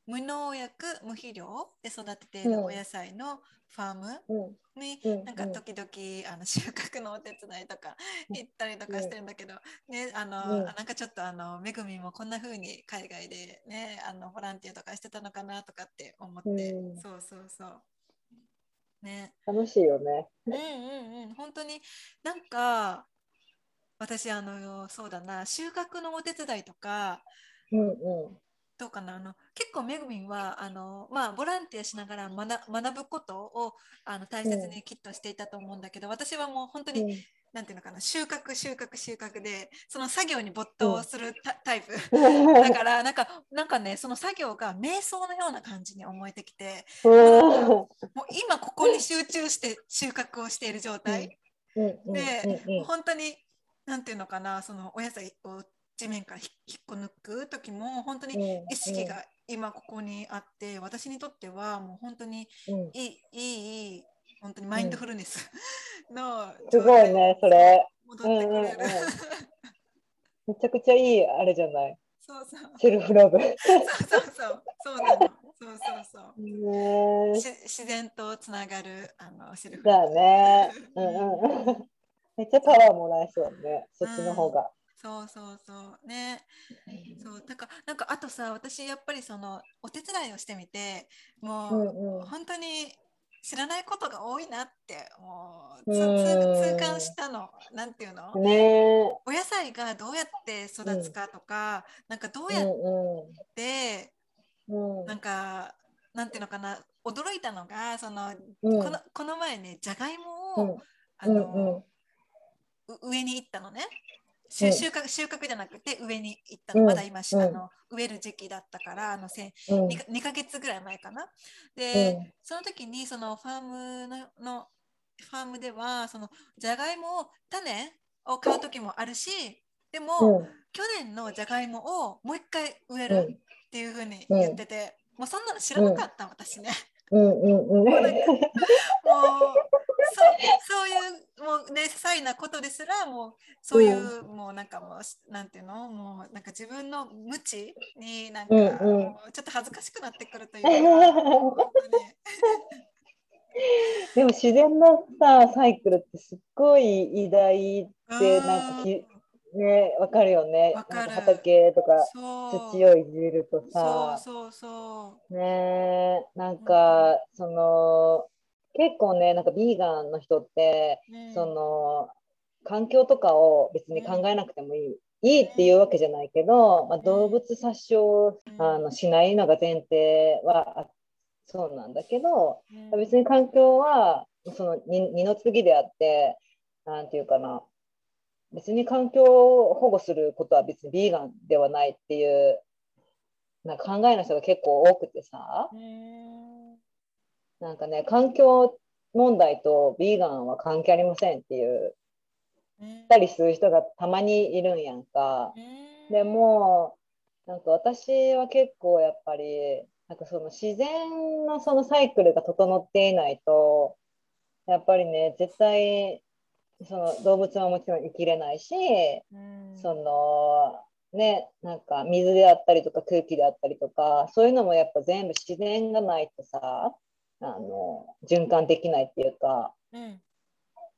S1: 無農薬無肥料で育てている
S2: うん
S1: お野菜のファーム
S2: うん。
S1: に、
S2: うん。
S1: なんか時々あの収穫のお手伝いとか
S2: うん
S1: 行ったりとかしてるんだけど、ねあの、
S2: うん。
S1: なんかちょっとあのめぐみもこんな風に海外でねあのボランティアとかしてたのかなとかって思って、
S2: うん。
S1: そうそうそう。ね。
S2: 楽しいよね。
S1: うんうんうん。本当になんか私あのそうだな収穫のお手伝いとか
S2: うんうん
S1: どうかな？あの結構めぐみんはあの、まあ、ボランティアしながら学学ぶことをあの大切にきっとしていたと思うんだけど、私はもう本当に、
S2: うん。
S1: なんていうのかな？収穫収穫収穫でその作業に没頭するタ,、タイプ。だからなんかなんかねその作業が瞑想のような感じに思えてきてもう今ここに集中して収穫をしている状態、
S2: うん。うん。
S1: で
S2: うん。うん。
S1: 本当になんていうのかな？そのお野菜を地面からひ引っこ抜く時も本当に意識が今ここにあって私にとってはもう本当に
S2: うん
S1: いいいいいい本当にマインドフルネス の
S2: すごいねそれ。
S1: 戻ってくれる、
S2: うんうんうんめちゃくちゃいいあれじゃない？
S1: そうそう
S2: セルフラブ。ね
S1: そうそうそうそうなのそうそうそう
S2: え
S1: し自然とつながるあのセルフ
S2: だね。うんうんうん。めっちゃパワーもらえそうね。そっちの方が。
S1: そうそうそう。ね。そう。だからなんかあとさ私やっぱりそのお手伝いをしてみてもう、
S2: うん。うん
S1: 本当に知らないことが多いなってもう痛感したの。なんていうの？お野菜がどうやって育つかとか、なんかどう
S2: う
S1: やっ
S2: ん
S1: て、
S2: うん。うん。
S1: なんかなんていうのかな驚いたのがその、
S2: うん。
S1: このこの前ねじゃがいもを、
S2: うん。
S1: あの、
S2: うんうん。
S1: う上に行ったのね。
S2: うん。
S1: 収収穫収穫じゃなくて上に行ったの、
S2: うん。
S1: まだ今、あの植える時期だったからあのせ
S2: うん。
S1: 2, か2ヶ月ぐらい前かな。で、
S2: うん。
S1: その時にそのファームののファームではそのじゃがいもを種を買う時もあるしでも、
S2: うん。
S1: 去年のじゃがいもをもう一回植える
S2: うん。
S1: っていうふうに言ってて、もうそんなの知らなかった、私ね。
S2: うんうんうん。
S1: もうそそういうもうね些細なことですらもうそういう、もうなんかもうなんていうの？もうなんか自分の無知になんか、
S2: うんうん。
S1: ちょっと恥ずかしくなってくるというか。
S2: でも自然のさサイクルってすっごい偉大ってなんかきねわかるよね。畑とか土をいじると
S1: そう
S2: さ
S1: そうそ
S2: ねなんかその結構ねなんかビーガンの人ってその環境とかを別に考えなくてもいい。いいっていうわけじゃないけど、まあ、動物殺傷
S1: うん。
S2: あのしないのが前提はあそうなんだけど、
S1: うん。
S2: 別に環境はその二二の次であって、なんていうかな、別に環境を保護することは別にビーガンではないっていうなんか考えの人が結構多くてさ、
S1: うん
S2: なんかね、環境問題とビーガンは関係ありませんっていう、
S1: うん。
S2: たりする人がたまにいるんやんか。
S1: うん。
S2: でも、なんか私は結構やっぱり、なんかその自然のそのサイクルが整っていないと、やっぱりね、絶対その動物はもちろん生きれないし、
S1: うん。
S2: そのね、なんか水であったりとか空気であったりとかそういうのもやっぱ全部自然がないとさあの循環できないっていうか
S1: うん。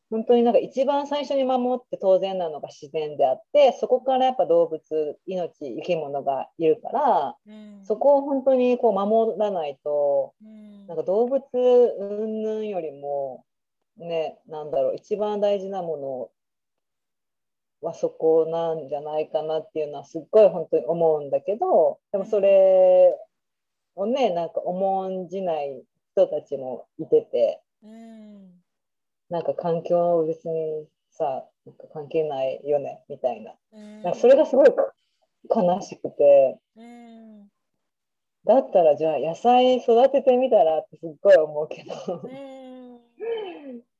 S2: 本当になんか一番最初に守って当然なのが自然であってそこからやっぱ動物命生き物がいるから
S1: うん。
S2: そこを本当にこう守らないと
S1: うん。
S2: なんか動物云々よりもねなんだろう一番大事なものはそこなんじゃないかなっていうのはすっごい本当に思うんだけどでもそれをねなんか重んじない人たちもいてて
S1: うん。
S2: なんか環境は別にさなんか関係ないよねみたいな。
S1: うん。
S2: なんかそれがすごい悲しくて。
S1: うん。
S2: だったらじゃあ野菜育ててみたらってすっごい思うけど。
S1: うん。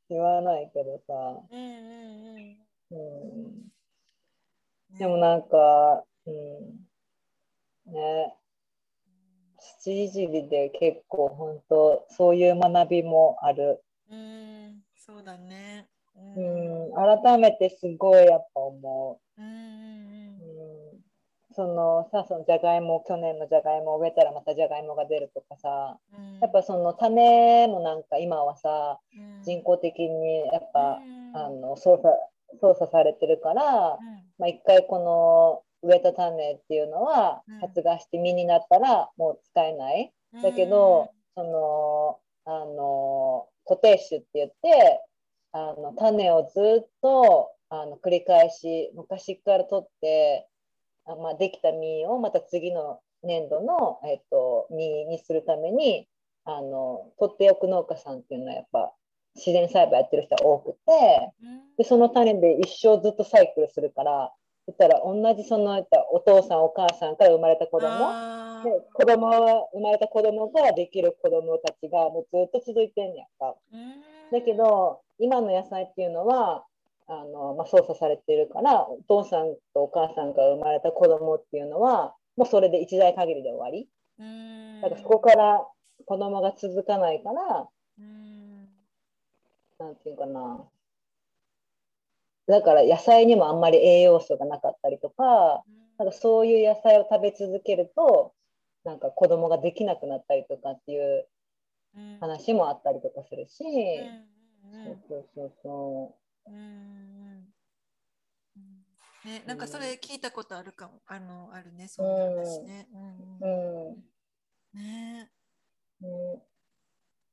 S2: 言わないけどさ、
S1: うん。
S2: でもなんか、うん、ね土いじりで結構本当そういう学びもある、
S1: うんそうだね。う
S2: うん、改めてすごいやっぱ思
S1: う。んうん
S2: う、うん、そのさそのじゃがいも去年のじゃがいもを植えたらまたじゃがいもが出るとかさ
S1: うん。
S2: やっぱその種もなんか今はさ
S1: うん。
S2: 人工的にやっぱ、
S1: うん。
S2: あの操作操作されてるから、
S1: うん。
S2: まあ、一回この植えた種っていうのは
S1: うん
S2: 発芽して実になったらもう使えない。だけど、そのあの固定種って言ってあの種をずっとあの繰り返し昔から取ってあ、まあ、できた実をまた次の年度の、えっと、実にするためにあの取っておく農家さんっていうのはやっぱ自然栽培やってる人は多くて。
S1: うん
S2: でその種で一生ずっとサイクルするから言ったら同じそのお父さんお母さんから生まれた子供で子供は生まれた子供からできる子供たちがもうずっと続いてんやんか。
S1: うん
S2: だけど今の野菜っていうのはあの、まあ、操作されてるからお父さんとお母さんから生まれた子供っていうのはもうそれで一代限りで終わり。
S1: うん
S2: だからそこから子供が続かないから
S1: うん
S2: なんていうかな。だから野菜にもあんまり栄養素がなかったりとか、なんかそういう野菜を食べ続けると、なんか子供ができなくなったりとかっていう
S1: うん。
S2: 話もあったりとかするし、そうそうそ
S1: う。んうんね、なんかそれ聞いたことあるかも、あの、あるね、そういう話ね。うん。ね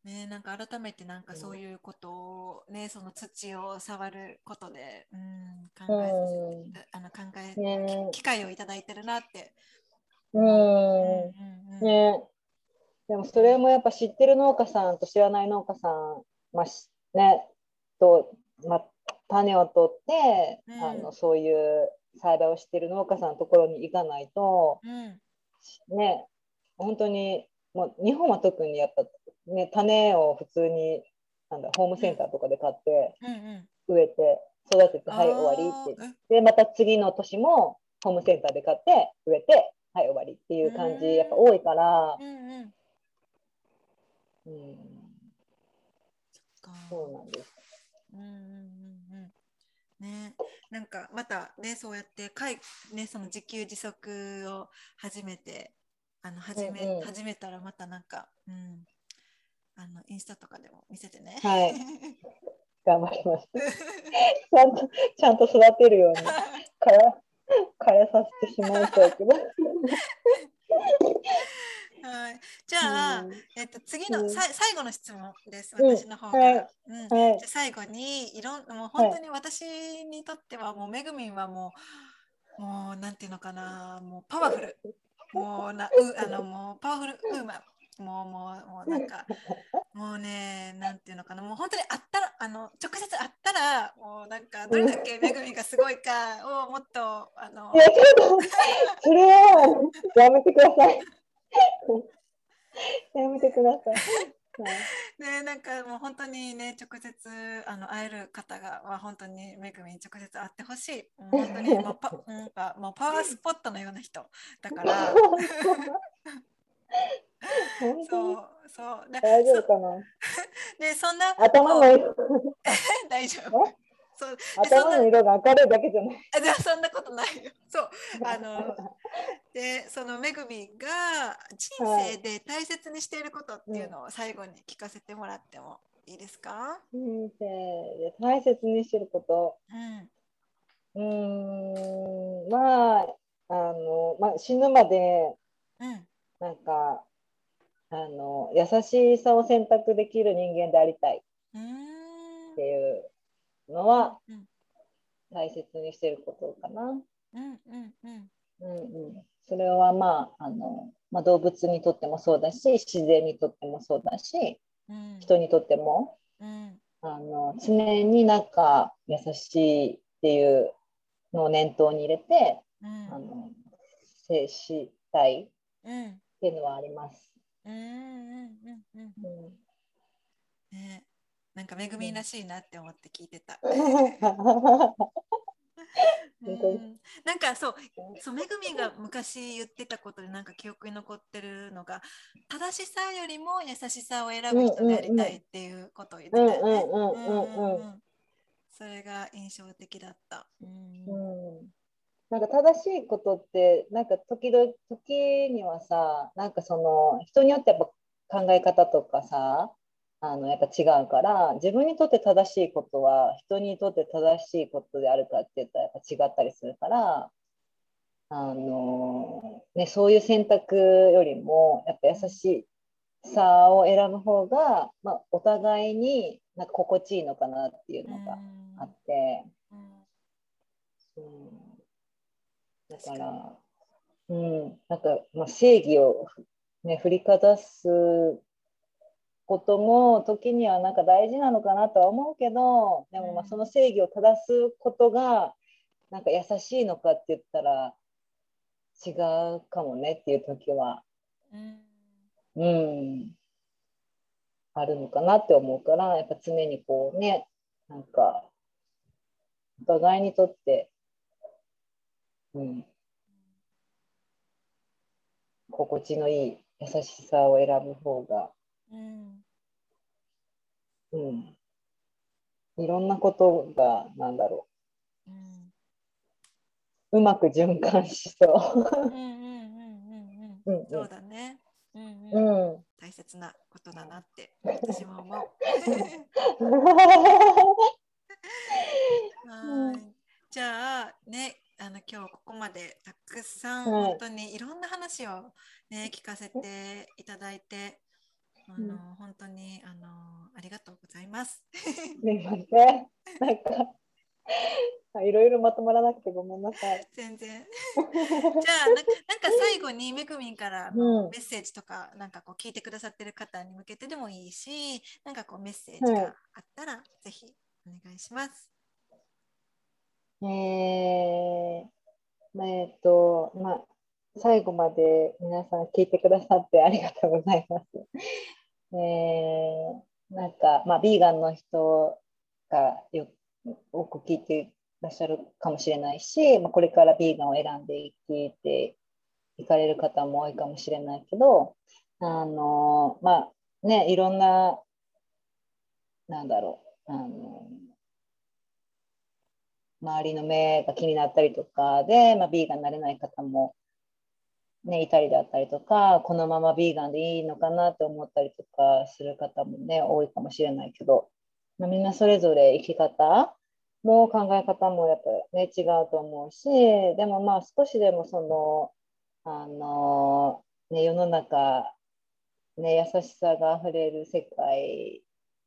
S2: ね
S1: なんか改めてなんかそういうことをね、その土を触ることで、うん、考えあの考え、
S2: ね。
S1: 機会をいただいてるなって。
S2: うん。ね。でもそれもやっぱ知ってる農家さんと知らない農家さん、まあしね、と、まあ、種を取って、
S1: うん。
S2: あのそういう栽培をしてる農家さんのところに行かないと、
S1: うん。
S2: ね、本当に、もう日本は特にやっぱ、ね、種を普通になんだホームセンターとかで買って植えて育てて、はい終わりってでまた次の年もホームセンターで買って植えてはい終わりっていう感
S1: うん。
S2: じやっぱ多いから。
S1: え、うん。
S2: そうなんです。
S1: うんうんうんうん。ね、なんかまたねそうやってかいねその自給自足を始めてあの始め、
S2: うんうん。
S1: 始めたらまたなんかうん。あのインスタとかでも見せてね。
S2: はい。頑張ります。ちゃんとちゃんと育てるように 枯れ枯れさせてしまうとやけど。
S1: はい、じゃあ、
S2: うん。
S1: えっと次の、
S2: うん。
S1: さい最後の質問です。
S2: うん。
S1: 私の方から。
S2: はい。
S1: うん。
S2: はい。
S1: じゃあ最後にいろんもう本当に私にとってはもうめぐみんはもうもうなんていうのかなもうパワフルもうなうあのもうパワフルウーマンもうもうもうなんかもうねなんていうのかなもう本当にあったらあの直接会ったらもうなんかどれだけめぐみがすごいかをもっとあの
S2: それはやめてください。やめてください。はい
S1: ね、なんかもう本当にね直接あの会える方がは本当にめぐみに直接会ってほしい。もう本当にもうパ なんかもうパワースポットのような人だから。そうそうで
S2: 大丈夫
S1: そ
S2: かな？
S1: で そんな
S2: 頭のいい
S1: 大丈夫。そう。で
S2: 頭の色が明るいだけじゃない。
S1: あじゃあそんなことないよ。そう。あの でそのめぐみが人生で大切にしていることっていうのを最後に聞かせてもらってもいいですか、
S2: 人生で大切にしてること。
S1: うん。
S2: うーん、まあ、あの、まあ、死ぬまで、
S1: うん。
S2: なんか、あの、優しさを選択できる人間でありたい。っていうのは
S1: うん
S2: 大切にしてることかな。
S1: うんうんうん。
S2: うんうん、それはまああの、まあ、動物にとってもそうだし自然にとってもそうだし
S1: うん。
S2: 人にとっても
S1: うん。
S2: あの常になんか優しいっていうのを念頭に入れて
S1: うん。
S2: あの接したい
S1: うん
S2: っていうのはあります。
S1: うんうんうんうん。
S2: うん。
S1: ねなんかめぐみらしいなって思って聞いてた。うん。なんかそうそうめぐみが昔言ってたことでなんか記憶に残ってるのが正しさよりも優しさを選ぶ人でありたいっていうことを言ってたよね。それが印象的だった。うん。
S2: うん。なんか正しいことってなんか時々時にはさなんかその人によってやっぱ考え方とかさあのやっぱ違うから自分にとって正しいことは人にとって正しいことであるかって言ったらやっぱ違ったりするからあの、ね、そういう選択よりもやっぱ優しさを選ぶ方が、まあ、お互いになんか心地いいのかなっていうのがあって。
S1: うん。
S2: う。んだから、うん、なんか、まあ、正義を、ね、振りかざすことも時にはなんか大事なのかなとは思うけどでもまあ
S1: うん。
S2: その正義を正すことがなんか優しいのかって言ったら違うかもねっていう時は、
S1: うん。
S2: うん、あるのかなって思うからやっぱ常にこうねなんかお互いにとって、うん、心地のいい優しさを選ぶ方が、
S1: うん。
S2: うん、いろんなことがなんだろ
S1: う。ん。
S2: ううまく循環しそ
S1: う。んうんうんうん
S2: う。
S1: うん。
S2: うん
S1: そうだね。うん
S2: う
S1: うん
S2: ん。うん。
S1: 大切なことだなって私も思う。はい。じゃあね、あの今日ここまでたくさん
S2: はい。
S1: 本当にいろんな話をね聞かせていただいて、あの、
S2: うん
S1: 本当にあのありがとうございます。
S2: すみません。なんかあいろいろまとまらなくてごめんなさい。
S1: 全然。じゃあななんか最後にめぐみんからの
S2: うん
S1: メッセージとか、なんかこう聞いてくださってる方に向けてでもいいし、なんかこうメッセージがあったら、ぜひお願いします。
S2: えー、まあえっと、まあ、最後まで皆さん聞いてくださってありがとうございます。えー、なんか、まあ、ビーガンの人がよ多く聞いていらっしゃるかもしれないし、まあ、これからビーガンを選んでいっていかれる方も多いかもしれないけど、あの、まあ、ね、いろんな、なんだろう、あの、周りの目が気になったりとかで、まあ、ビーガンになれない方も、ね、いたりだったりとかこのままビーガンでいいのかなと思ったりとかする方もね多いかもしれないけど、まあ、みんなそれぞれ生き方も考え方もやっぱね違うと思うしでもまあ少しでもそのあの、ね、世の中、ね、優しさがあふれる世界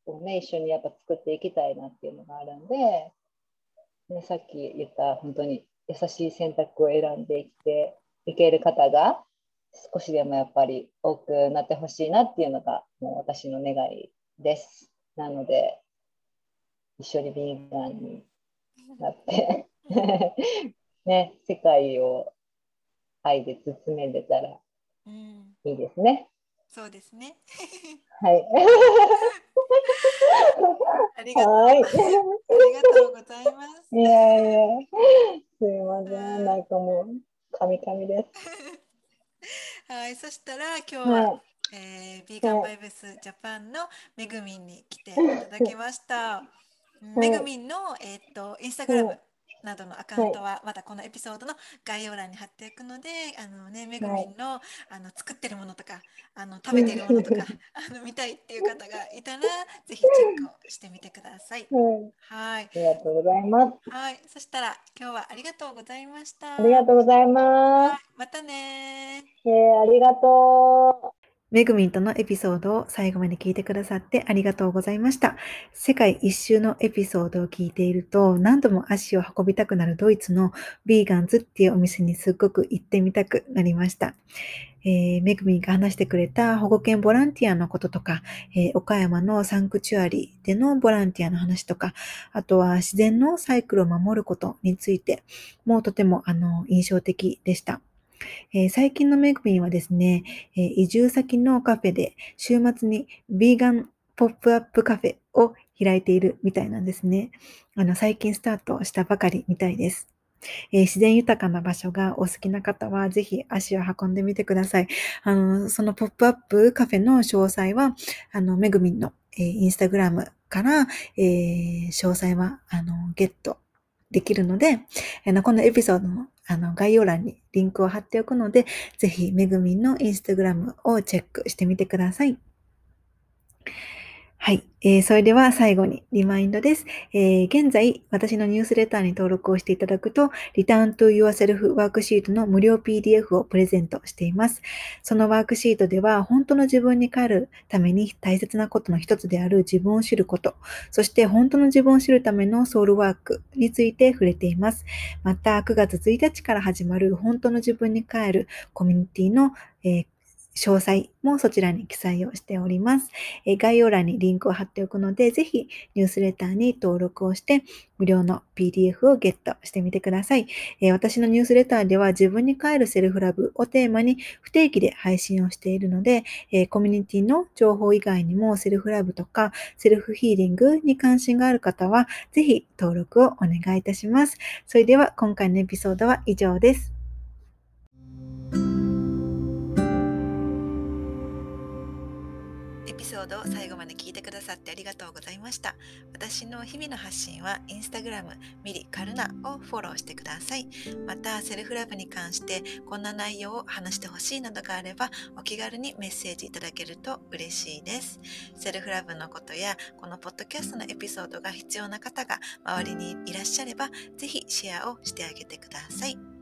S2: をね一緒にやっぱ作っていきたいなっていうのがあるんで。ね、さっき言った本当に優しい選択を選んでいっていける方が少しでもやっぱり多くなってほしいなっていうのがもう私の願いです。なので一緒にビーガンになって ね、世界を愛で包めれたら
S1: うん、
S2: いいですね。
S1: そうですね。
S2: はい。
S1: ありがとう。
S2: はい。
S1: ありがとうございます。
S2: いやいや、すいません。なんかもう、カミカミです。
S1: はい、そしたら今日は、
S2: はい。
S1: えー、ビーガンバイブスジャパンのめぐみんに来ていただきました。めぐみんの、えっ、と、インスタグラム。などのアカウントはまたこのエピソードの概要欄に貼っていくので、あのね、めぐみんの、あの作ってるものとか、あの食べてるものとか、あの見たいっていう方がいたら、ぜひチェックをしてみてください。はい。あ
S2: りがとうございます。
S1: はい。そしたら今日はありがとうございました。
S2: ありがとうございます。
S1: またね
S2: えー、ありがとう。
S1: めぐみんとのエピソードを最後まで聞いてくださってありがとうございました。世界一周のエピソードを聞いていると何度も足を運びたくなるドイツのビーガンズっていうお店にすっごく行ってみたくなりました。えー、めぐみんが話してくれた保護犬ボランティアのこととか、えー、岡山のサンクチュアリでのボランティアの話とか、あとは自然のサイクルを守ることについてもうとてもあの印象的でした。えー、最近のめぐみんはですね、えー、移住先のカフェで週末にビーガンポップアップカフェを開いているみたいなんですね。あの、最近スタートしたばかりみたいです。えー、自然豊かな場所がお好きな方は、ぜひ足を運んでみてください。あの、そのポップアップカフェの詳細は、あの、めぐみんの、えー、インスタグラムから、えー、詳細は、あの、ゲットできるので、あの、このエピソードのあの概要欄にリンクを貼っておくので、ぜひめぐみんのインスタグラムをチェックしてみてください。はい。えー、それでは最後にリマインドです、えー、現在、私のニュースレターに登録をしていただくと、Return to Yourself ワークシートの無料 PDF をプレゼントしています。そのワークシートでは、本当の自分に帰るために大切なことの一つである自分を知ること、そして本当の自分を知るためのソウルワークについて触れています。また、9月1日から始まる本当の自分に帰るコミュニティの、えー詳細もそちらに記載をしております。え概要欄にリンクを貼っておくので、ぜひニュースレターに登録をして無料の PDF をゲットしてみてください。え私のニュースレターでは自分に帰るセルフラブをテーマに不定期で配信をしているので、えコミュニティの情報以外にもセルフラブとかセルフヒーリングに関心がある方は、ぜひ登録をお願いいたします。それでは今回のエピソードは以上です。ピソードを最後まで聞いてくださってありがとうございました。私の日々の発信はインスタグラムミリカルナをフォローしてください。また、セルフラブに関してこんな内容を話してほしいなどがあればお気軽にメッセージいただけると嬉しいです。セルフラブのことやこのポッドキャストのエピソードが必要な方が周りにいらっしゃればぜひシェアをしてあげてください。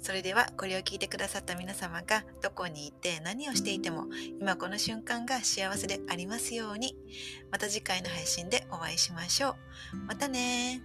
S1: それではこれを聞いてくださった皆様がどこにいて何をしていても今この瞬間が幸せでありますようにまた次回の配信でお会いしましょう。またね